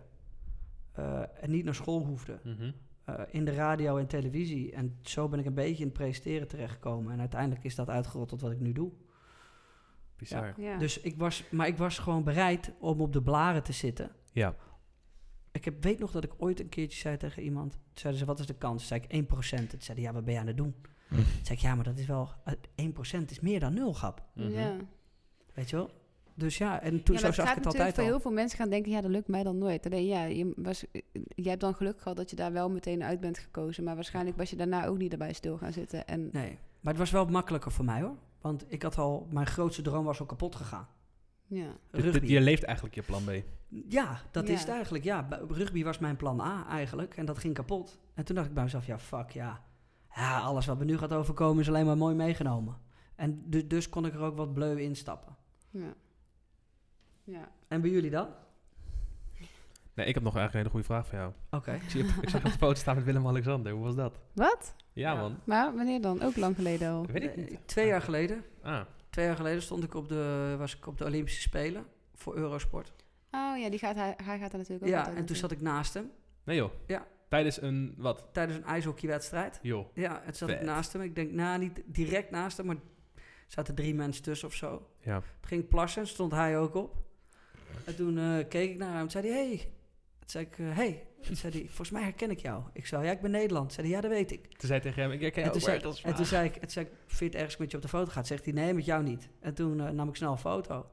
eh, en niet naar school hoefde. Mhm. eh, in de radio en televisie. En zo ben ik een beetje in het presenteren terechtgekomen. En uiteindelijk is dat uitgerold tot wat ik nu doe. Bizar. Ja. Dus ik was, maar ik was gewoon bereid om op de blaren te zitten. Ja. Ik heb, weet nog dat ik ooit een keertje zei tegen iemand. Zeiden ze, wat is de kans? Toen zei ik 1%. Toen zeiden ja, wat ben je aan het doen? Toen zei ik, ja, maar dat is wel... eh, 1% is meer dan nul, grap. Mhm. ja. Weet je wel? Dus ja, en toen ja, zo zag het ik gaat het natuurlijk altijd voor al. heel veel mensen gaan denken, ja, dat lukt mij dan nooit. Alleen ja, je, was, je hebt dan geluk gehad dat je daar wel meteen uit bent gekozen. Maar waarschijnlijk was je daarna ook niet erbij stil gaan zitten. En Nee, maar het was wel makkelijker voor mij hoor. Want ik had al... Mijn grootste droom was al kapot gegaan. ja. Rugby. je leeft eigenlijk je plan B. Ja, dat Ja. is het eigenlijk. Ja, rugby was mijn plan A eigenlijk. En dat ging kapot. En toen dacht ik bij mezelf, ja, fuck, ja. Ja, alles wat me nu gaat overkomen is alleen maar mooi meegenomen. En du- dus kon ik er ook wat bleu instappen. Ja. ja. En bij jullie dan? Nee, ik heb nog eigenlijk een hele goede vraag voor jou. Oké. Ik, zie, ik zag op de foto staan met Willem-Alexander. Hoe was dat? Wat? Ja, Ja. man. Maar wanneer dan? Ook lang geleden al. Weet ik niet. Eh, Twee jaar geleden. Ah, Twee jaar geleden stond ik op de, was ik op de Olympische Spelen voor Eurosport. Oh ja, die gaat, hij, hij gaat daar natuurlijk ook Ja, en toen zat ik naast hem nee joh. Ja. Tijdens een, wat? tijdens een ijshockeywedstrijd. Joh. Ja, toen zat ik naast hem. Ik denk, nou, niet direct naast hem, maar zaten drie mensen tussen of zo. Ja. Toen ging plassen, stond hij ook op. En toen eh, keek ik naar hem en zei hij, hey. Toen zei ik, eh, hey. Toen zei hij, volgens mij herken ik jou. Ik zei, ja, ik ben Nederland. Zei hij, ja, dat weet ik. Toen zei tegen hem, ik herken En jou toen, zei, en toen zei ik, en toen zei ik, vind je het ergens met je op de foto gaat? Zegt hij, nee, met jou niet. En toen eh, nam ik snel een foto.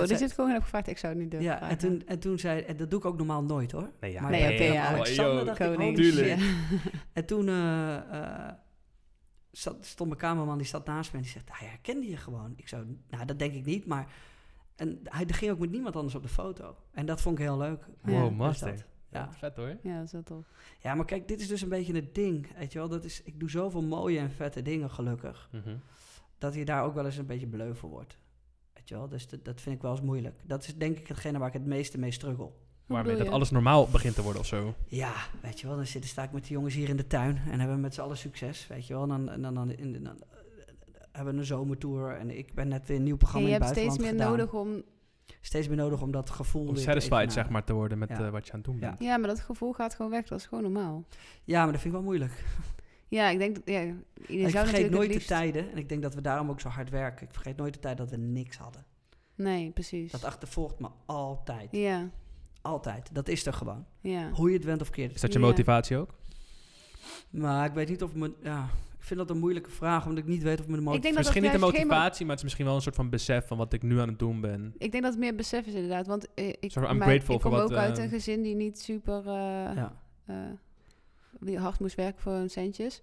Die zei- zit gewoon heb gevraagd, ik zou het niet durven ja, vragen. en toen, en toen zei en dat doe ik ook normaal nooit hoor. Nee, ja. Maar Nee, ja. Alexander Oh, dacht Koning. ik. En toen eh, eh, zat, stond mijn kamerman, die zat naast me en die zegt, hij herkende je gewoon. Ik zou, nou dat denk ik niet, maar... En hij ging ook met niemand anders op de foto. En dat vond ik heel leuk. Ja. Wow, Dus master. dat, ja. Vet hoor. Ja, dat is wel tof. ja, maar kijk, dit is dus een beetje het ding. Weet je wel? Dat is, ik doe zoveel mooie en vette dingen, gelukkig. Mhm. Dat je daar ook wel eens een beetje bleu voor wordt. Weet je wel? Dus dat, dat vind ik wel eens moeilijk. Dat is denk ik hetgene waar ik het meeste mee struggle. Waarmee dat je? alles normaal begint te worden of zo. Ja, weet je wel, dan zitten, sta ik met de jongens hier in de tuin en hebben we met z'n allen succes, weet je wel. En dan, en dan, dan, in, dan, hebben we een zomertour en ik ben net weer een nieuw En programma je in het hebt steeds buitenland meer gedaan. nodig om... Steeds meer nodig om dat gevoel Om satisfied zeg maar te worden met Ja. eh, wat je aan het doen Ja. bent. Ja, maar dat gevoel gaat gewoon weg. Dat is gewoon normaal. Ja, maar dat vind ik wel moeilijk. Ja, ik denk... dat- Ja, je ik zou vergeet natuurlijk nooit de tijden en ik denk dat we daarom ook zo hard werken. Ik vergeet nooit de tijd dat we niks hadden. Nee, precies. Dat achtervolgt me altijd. Ja, Altijd. Dat is er gewoon. ja. Hoe je het went of keert. Is dat je Ja. motivatie ook? Maar ik weet niet of me... Ja, ik vind dat een moeilijke vraag, omdat ik niet weet of me de Ik motivatie... denk dat misschien niet de motivatie, maar het is misschien wel een soort van besef van wat ik nu aan het doen ben. Ik denk dat het meer besef is inderdaad. Want eh, ik, mijn- ik kom voor wat, ook uit eh, een gezin die niet super... eh, Ja. eh, die hard moest werken voor hun centjes.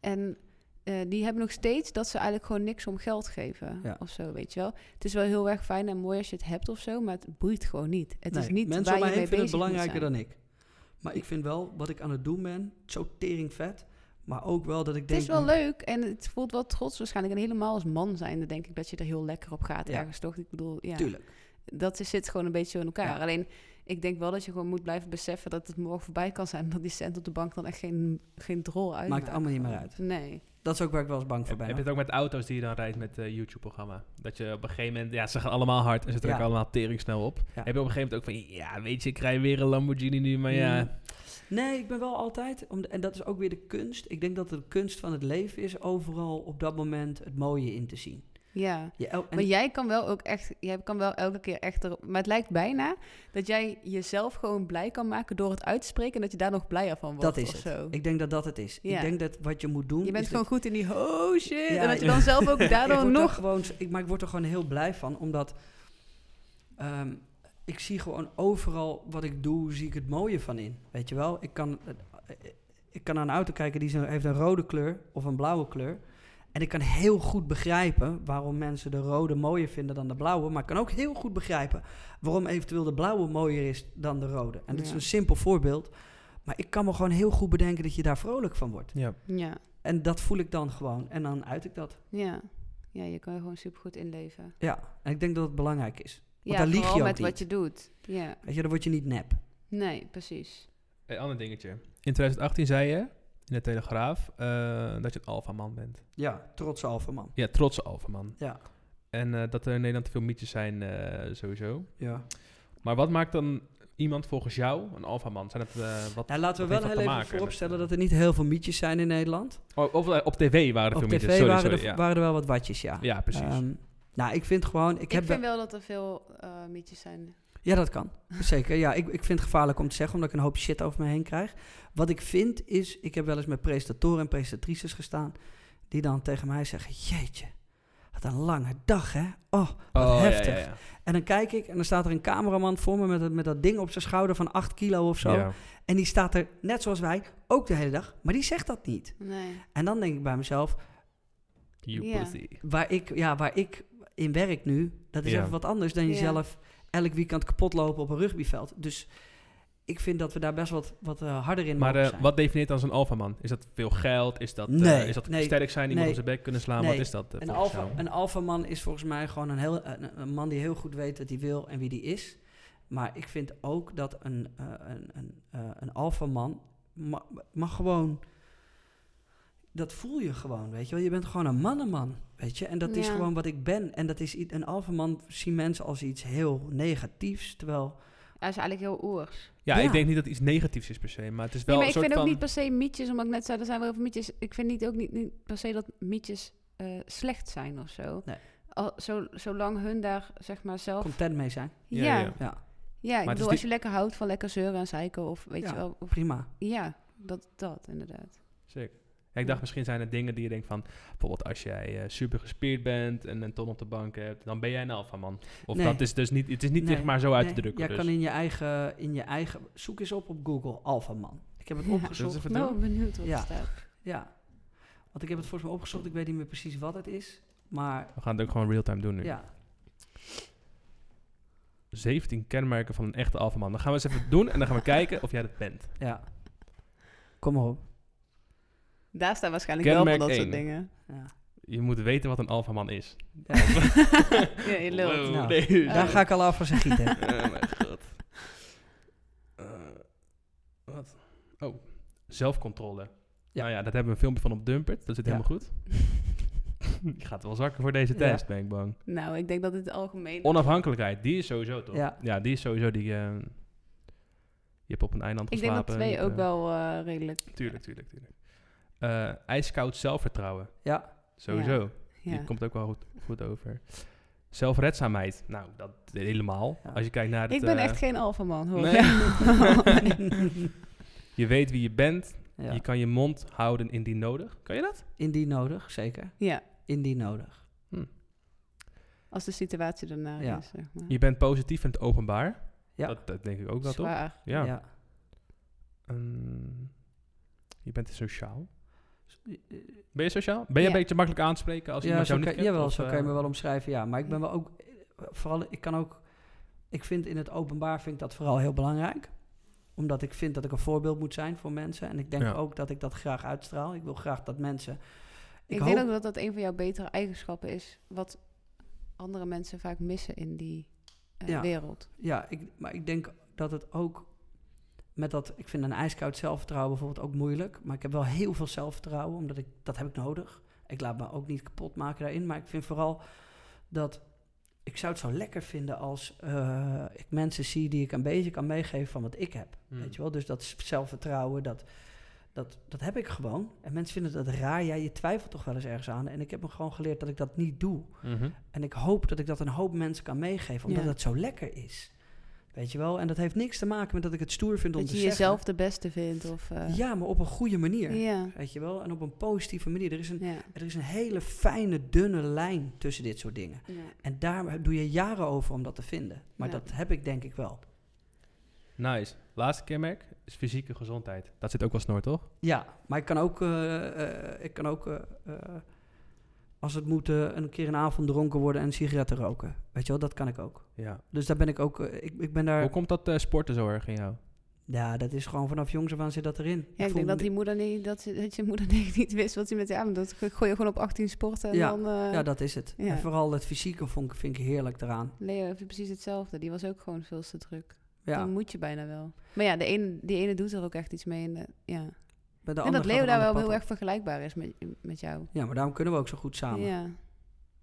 En eh, die hebben nog steeds dat ze eigenlijk gewoon niks om geld geven. Ja. Of zo, weet je wel. Het is wel heel erg fijn en mooi als je het hebt of zo, maar het boeit gewoon niet. Het is niet Mensen waar om je mee bezig het belangrijker dan ik. Maar ik vind wel, wat ik aan het doen ben, zo tering vet. Maar ook wel dat ik Het denk... is wel leuk en het voelt wel trots waarschijnlijk. En helemaal als man zijnde denk ik dat je er heel lekker op gaat Ja. ergens, toch? Ik bedoel, ja. Tuurlijk. Dat is, zit gewoon een beetje zo in elkaar. Ja. Alleen, ik denk wel dat je gewoon moet blijven beseffen dat het morgen voorbij kan zijn. Dat die cent op de bank dan echt geen, geen drol uitmaakt. Maakt allemaal niet meer uit. Nee. Dat is ook waar ik wel eens bang voor Heb, ben. heb je het ook met auto's die je dan rijdt met het YouTube-programma? Dat je op een gegeven moment, ja, ze gaan allemaal hard en ze drukken Ja. allemaal tering snel op. Heb je op een gegeven moment ook van, ja, weet je, ik rij weer een Lamborghini nu, maar ja. Mm. Nee, ik ben wel altijd, om de- en dat is ook weer de kunst. Ik denk dat de kunst van het leven is overal op dat moment het mooie in te zien. Ja. En- Maar jij kan wel ook echt, jij kan wel elke keer echt erop. Maar het lijkt bijna dat jij jezelf gewoon blij kan maken door het uit te spreken en dat je daar nog blijer van wordt. dat is het. Zo. Ik denk dat dat het is. Ja. Ik denk dat wat je moet doen... je bent gewoon dat- goed in die oh shit. Ja, en dat je dan zelf ook daardoor nog. gewoon, ik, maar ik word er gewoon heel blij van, omdat ehm, ik zie gewoon overal wat ik doe, zie ik het mooie van in. Weet je wel? Ik kan, eh, ik kan naar een auto kijken die heeft een rode kleur of een blauwe kleur. En ik kan heel goed begrijpen waarom mensen de rode mooier vinden dan de blauwe. Maar ik kan ook heel goed begrijpen waarom eventueel de blauwe mooier is dan de rode. En dat is een simpel voorbeeld. Maar ik kan me gewoon heel goed bedenken dat je daar vrolijk van wordt. Ja. Ja, En dat voel ik dan gewoon. En dan uit ik dat. ja. Ja, je kan je gewoon supergoed inleven. Ja, en ik denk dat het belangrijk is. Ja, daar lieg je met wat je doet. Ja, Weet je, dan word je niet nep. nee, precies. Een ander dingetje. In 2018 zei je in de Telegraaf eh, dat je een alfaman bent. Ja, trotse alfaman. Ja, trotse alfaman. Ja. En eh, dat er in Nederland te veel mietjes zijn, eh, sowieso. ja. Maar wat maakt dan iemand volgens jou een alfaman? Zijn het wat? Nou, laten we wat wel heel even maken vooropstellen met, dat er niet heel veel mietjes zijn in Nederland. Oh, of, op tv waren er Op veel tv mietjes. Sorry, waren, sorry, er, ja. waren er wel wat watjes, ja. ja, precies. Ehm, nou, ik vind gewoon... Ik, Ik, heb vind wel- wel dat er veel eh mietjes zijn. Ja, dat kan. Zeker. Ja, ik, ik vind het gevaarlijk om te zeggen, omdat ik een hoop shit over me heen krijg. Wat ik vind is, ik heb wel eens met presentatoren en presentatrices gestaan, die dan tegen mij zeggen, jeetje, wat een lange dag, hè? Oh, wat Oh, heftig. ja, ja. En dan kijk ik en dan staat er een cameraman voor me met, dat- met dat ding op zijn schouder van 8 kilo of zo. Ja. En die staat er, net zoals wij, ook de hele dag, maar die zegt dat niet. Nee. En dan denk ik bij mezelf, You Ja. pussy. waar ik, ja, waar ik in werk nu, dat is even wat anders dan jezelf elk weekend kapot lopen op een rugbyveld. Dus ik vind dat we daar best wat, wat eh, harder in Maar mogen eh, zijn. wat definieert dan zo'n alfaman? Is dat veel geld? Is dat, eh, Nee, is dat nee, sterk zijn, iemand nee, op zijn bek kunnen slaan? Wat is dat een, alfa, jou? een alfaman is volgens mij gewoon een, heel, een, een man die heel goed weet wat hij wil en wie die is. Maar ik vind ook dat een, een, een, een alfaman ma- mag gewoon... Dat voel je gewoon, weet je wel. Je bent gewoon een mannenman, weet je. En dat is gewoon wat ik ben. En dat is een alfaman zien mensen als iets heel negatiefs. Terwijl, Hij is eigenlijk heel oers. Ja, Ja. ik denk niet dat het iets negatiefs is per se, maar het is wel Nee, maar een ik soort vind ook niet per se mietjes, omdat ik net zei, er zijn wel heel veel mietjes. Ik vind niet, ook niet, niet per se dat mietjes eh, slecht zijn of zo. Nee. Al, zo, zolang hun daar zeg maar zelf... content mee zijn. Ja, ja, ja. ja. Ja, ik is bedoel, als je lekker houdt van lekker zeuren en zeiken of weet Ja. je wel. Of, prima. ja, dat, dat inderdaad. Sick. Ja, ik dacht misschien zijn er dingen die je denkt van... Bijvoorbeeld als jij eh, super gespierd bent en een ton op de bank hebt... dan ben jij een alfaman. Of Nee. dat is dus niet... Het is niet Nee, zeg maar zo uit Nee, te drukken. Jij dus. kan in je, eigen, in je eigen... Zoek eens op op Google, alfaman. Ik heb het Ja. opgezocht. Ik het ben wel benieuwd wat Ja. er staat. Ja, want ik heb het volgens mij opgezocht. Ik weet niet meer precies wat het is. Maar We gaan het ook gewoon real-time doen nu. ja, 17 kenmerken van een echte alfaman. Dan gaan we eens even doen en dan gaan we kijken of jij dat bent. ja. Kom maar op. Daar staan waarschijnlijk wel van dat soort dingen. Ja. Je moet weten wat een alfaman is. Ja, Ja, je lult. Wow, Nou, nee. Daar ga ik al af van zijn gieten. Oh mijn god. Eh, wat? Oh, zelfcontrole. Ja. Nou ja, dat hebben we een filmpje van op Dumpert. Dat zit Ja. helemaal goed. Je gaat wel zakken voor deze Ja. test, ben ik bang. Nou, ik denk dat het algemeen... Onafhankelijkheid, die is sowieso toch? Ja. die is sowieso die... eh, je hebt op een eiland ik denk geslapen. dat twee ook wel eh, redelijk... Tuurlijk, tuurlijk, tuurlijk. Eh, ijskoud zelfvertrouwen. Ja, Sowieso. Ja. Die komt ook wel goed, goed over. Zelfredzaamheid. Nou, dat helemaal. Ja. Als je kijkt naar het... Ik ben eh, echt geen alfaman, hoor. nee. Je weet wie je bent. ja. Je kan je mond houden indien nodig. Kan je dat? Indien nodig, zeker. ja, Indien nodig. als de situatie ernaar Ja. is, zeg maar. Je bent positief in het openbaar. Ja. Dat, dat denk ik ook wel, toch? Ja. ja. Ehm, je bent sociaal. Ben je sociaal? Ben je Ja. een beetje makkelijk aan te spreken als ja, iemand zo jou niet kent? jawel, of, zo kan je eh, me wel omschrijven, ja. Maar ik ben wel ook... Vooral, ik kan ook... Ik vind in het openbaar vind ik dat vooral heel belangrijk. Omdat ik vind dat ik een voorbeeld moet zijn voor mensen. En ik denk Ja. ook dat ik dat graag uitstraal. Ik wil graag dat mensen... Ik, hoop- denk ook dat dat een van jouw betere eigenschappen is, wat andere mensen vaak missen in die eh, Ja. wereld. Ja, ik, maar ik denk dat het ook met dat... Ik vind een ijskoud zelfvertrouwen bijvoorbeeld ook moeilijk. Maar ik heb wel heel veel zelfvertrouwen, omdat ik... Dat heb ik nodig. Ik laat me ook niet kapot maken daarin. Maar ik vind vooral dat... Ik zou het zo lekker vinden als eh, ik mensen zie die ik een beetje kan meegeven van wat ik heb. Hmm. Weet je wel? Dus dat zelfvertrouwen, dat, Dat, dat heb ik gewoon. En mensen vinden dat raar. Ja, je twijfelt toch wel eens ergens aan. En ik heb me gewoon geleerd dat ik dat niet doe. Mhm. En ik hoop dat ik dat een hoop mensen kan meegeven, omdat Ja. het zo lekker is. Weet je wel? En dat heeft niks te maken met dat ik het stoer vind om Dat te je zeggen. jezelf de beste vindt. Of, eh, Ja, maar op een goede manier. ja. Weet je wel? En op een positieve manier. Er is een, Ja. er is een hele fijne, dunne lijn tussen dit soort dingen. Ja. En daar doe je jaren over om dat te vinden. Maar Ja. dat heb ik denk ik wel. Nice. Laatste kenmerk is fysieke gezondheid. Dat zit ook wel snor, toch? Ja, maar ik kan ook, eh, eh, ik kan ook als het moet, eh, een keer een avond dronken worden en sigaretten roken. Weet je wel, dat kan ik ook. Ja. Dus daar ben ik ook, eh, ik, ik ben daar, Hoe komt dat eh, sporten zo erg in jou? ja, dat is gewoon vanaf jongs af aan zit dat erin. Ja, ik denk dat die moeder niet, dat, ze- dat je moeder niet, niet wist wat ze met ja, maar dat gooi je gewoon op 18 sporten en Ja, dan. eh, Ja, dat is het. Ja. En vooral het fysieke vond ik, vind ik heerlijk eraan. Leo heeft precies hetzelfde. Die was ook gewoon veel te druk. Ja, Dan moet je bijna wel. Maar ja, de ene, die ene doet er ook echt iets mee. En, de, ja. Bij de en dat Leo daar wel heel erg vergelijkbaar is met, met jou. Ja, maar daarom kunnen we ook zo goed samen. Ja.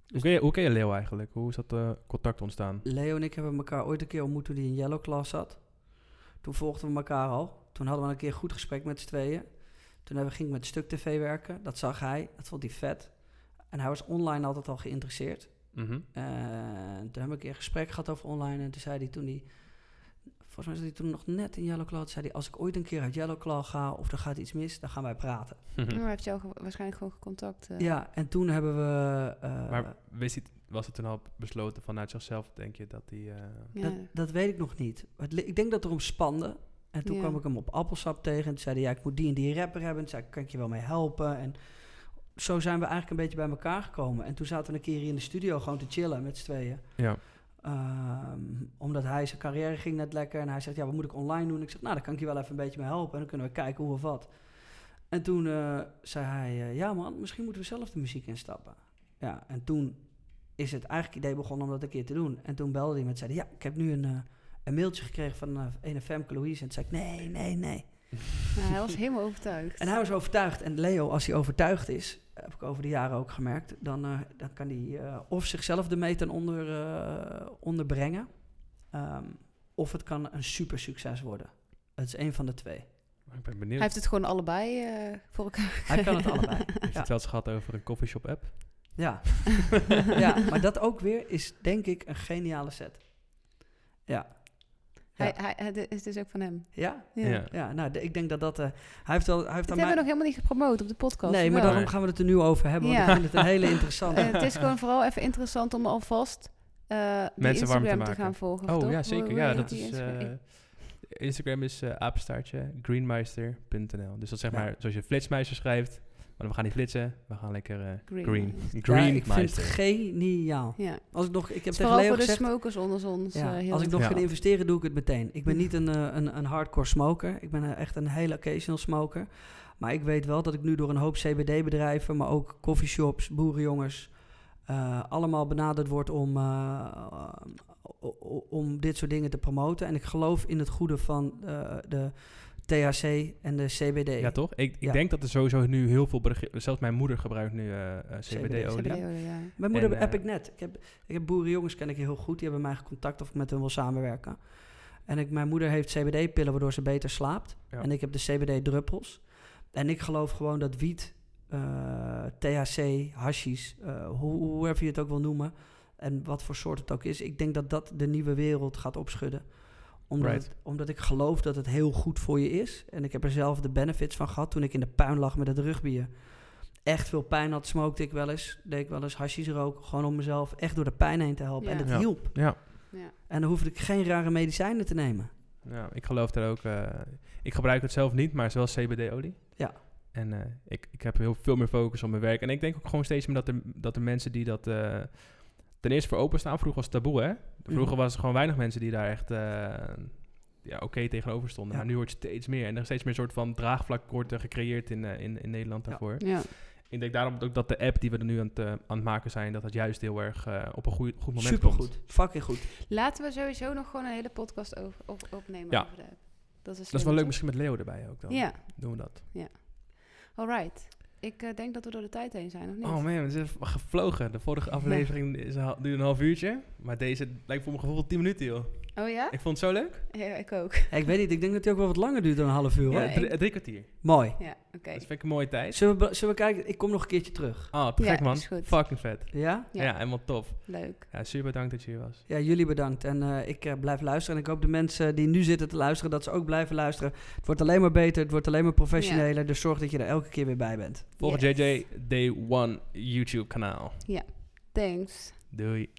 Hoe ken, je, hoe ken je Leo eigenlijk? Hoe is dat eh, contact ontstaan? Leo en ik hebben elkaar ooit een keer ontmoet toen hij in Yellow Class zat. Toen volgden we elkaar al. Toen hadden we een keer een goed gesprek met z'n tweeën. Toen hebben we, ging ik met Stuk TV werken. Dat zag hij. Dat vond hij vet. En hij was online altijd al geïnteresseerd. Mhm. En toen hebben we een keer een gesprek gehad over online. En toen zei hij toen hij... Volgens mij zat hij toen nog net in Yellow Claw. Toen zei hij, als ik ooit een keer uit Yellow Claw ga... of er gaat iets mis, dan gaan wij praten. Maar hij heeft jou waarschijnlijk gewoon contact. eh. Ja, en toen hebben we... eh, maar wist hij, was het toen al besloten vanuit zichzelf, denk je, dat hij... eh, ja. Dat, dat weet ik nog niet. Ik denk dat er om spande. En toen Ja. kwam ik hem op appelsap tegen. En toen zei hij, ja, ik moet die en die rapper hebben. En toen zei ik, kan ik je wel mee helpen? En zo zijn we eigenlijk een beetje bij elkaar gekomen. En toen zaten we een keer hier in de studio gewoon te chillen met z'n tweeën. ja. Ehm, omdat hij zijn carrière ging net lekker. En hij zegt, ja, wat moet ik online doen? Ik zeg, nou, daar kan ik je wel even een beetje mee helpen. En dan kunnen we kijken hoe of wat. En toen eh, zei hij, eh, ja man, misschien moeten we zelf de muziek instappen. Ja, en toen is het eigenlijk idee begonnen om dat een keer te doen. En toen belde hij met, zei hij, ja, ik heb nu een, eh, een mailtje gekregen van een Femke Louise. En toen zei ik, nee, nee, nee. Nou, hij was helemaal overtuigd. En hij was overtuigd. En Leo, als hij overtuigd is, heb ik over de jaren ook gemerkt, dan, eh, dan kan hij eh, of zichzelf ermee ten onder, eh, onderbrengen, ehm, of het kan een super succes worden. Het is een van de twee. Ik ben benieuwd. Hij heeft het gewoon allebei eh, voor elkaar. Hij kan het allebei. Heeft je ja. het wel eens gehad over een coffeeshop app? Ja. ja, maar dat ook weer is denk ik een geniale set. Ja. Hij, Ja. hij, het is dus ook van hem. Ja? Ja. Ja. Ja, nou, de- ik denk dat dat... eh, hij heeft wel... Hij heeft Dat aan hebben we mij... nog helemaal niet gepromoot op de podcast. Nee, maar Wel. daarom gaan we het er nu over hebben. Want Ja. ik vind het een hele interessante. Eh, het is gewoon vooral even interessant om alvast eh die Mensen warm te maken. gaan volgen. Oh toch? ja, zeker. Ja, hoe dat is... Instagram? eh, is eh apenstaartje greenmeister.nl. Dus dat zeg Ja. maar, zoals je flitsmeister schrijft. Maar we gaan niet flitsen, we gaan lekker eh, Green green. Ja, ik vind het geniaal. Ja. Als ik nog... Ik heb tegen vooral Leo voor de gezegd... smokers onder ons. Ja, eh, heel als ik nog Ja. ga investeren, doe ik het meteen. Ik ben niet een, eh, een, een hardcore smoker. Ik ben echt een hele occasional smoker. Maar ik weet wel dat ik nu door een hoop CBD-bedrijven, maar ook coffeeshops, boerenjongens, eh, allemaal benaderd word om, eh, om dit soort dingen te promoten. En ik geloof in het goede van eh, de THC en de CBD. Ja, toch? Ik, ik Ja. denk dat er sowieso nu heel veel... Zelfs mijn moeder gebruikt nu eh, eh, CBD-olie. CBD, ja. Mijn moeder En, heb eh, ik net. Ik heb, ik heb boerenjongens, ken ik heel goed. Die hebben mij contact of ik met hen wil samenwerken. En ik, mijn moeder heeft CBD-pillen waardoor ze beter slaapt. Ja. En ik heb de CBD-druppels. En ik geloof gewoon dat wiet, eh, THC, hashish, eh, hoe, hoever je het ook wil noemen... en wat voor soort het ook is... ik denk dat dat de nieuwe wereld gaat opschudden. Omdat, Right. het- omdat ik geloof dat het heel goed voor je is. En ik heb er zelf de benefits van gehad toen ik in de puin lag met het rugbier echt veel pijn had, smokte ik wel eens. Deed ik wel eens hashish roken, gewoon om mezelf echt door de pijn heen te helpen. Ja. En het Ja. hielp. Ja. Ja. En dan hoefde ik geen rare medicijnen te nemen. Ja, ik geloof daar ook. eh, ik gebruik het zelf niet, maar het is wel CBD-olie. Ja. En eh, ik, ik heb heel veel meer focus op mijn werk. En ik denk ook gewoon steeds meer dat er, dat er mensen die dat eh, ten eerste voor openstaan. Vroeger was het taboe, hè? Vroeger Mhm. was er gewoon weinig mensen die daar echt eh, ja, oké tegenover stonden. Ja. Maar nu wordt het steeds meer. En er is steeds meer een soort van draagvlak wordt er gecreëerd in, eh, in, in Nederland Ja. daarvoor. Ja. Ik denk daarom ook dat de app die we er nu aan het, eh, aan het maken zijn, dat het juist heel erg eh, op een goeie, goed moment komt. Supergoed. Fucking goed. Laten we sowieso nog gewoon een hele podcast over, op, opnemen Ja. over de app. Dat is, Dat is wel leuk, misschien met Leo erbij ook dan. Ja, Doen we dat. alright. Ik eh, denk dat we door de tijd heen zijn, of niet? Oh man, het is even gevlogen. De vorige aflevering is een, hal- duurde een half uurtje. Maar deze lijkt voor mijn gevoel 10 minuten, joh. Oh ja? Ik vond het zo leuk. Ja, ik ook. Ja, ik weet niet, ik denk dat die ook wel wat langer duurt dan een half uur hoor. Ja, Ja, drie, kwartier. Mooi. Ja, oké. Dat vind ik een mooie tijd. Zullen we, zullen we kijken? Ik kom nog een keertje terug. Oh, te Ja, gek man. is goed. Fucking vet. Ja? Ja. Ja. helemaal tof. Leuk. Ja, super bedankt dat je hier was. Ja, jullie bedankt. En eh, ik eh, blijf luisteren. En ik hoop de mensen die nu zitten te luisteren, dat ze ook blijven luisteren. Het wordt alleen maar beter, het wordt alleen maar professioneler. Dus zorg dat je er elke keer weer bij bent. Volg Yes. JJ Day One YouTube kanaal. Thanks. Doei.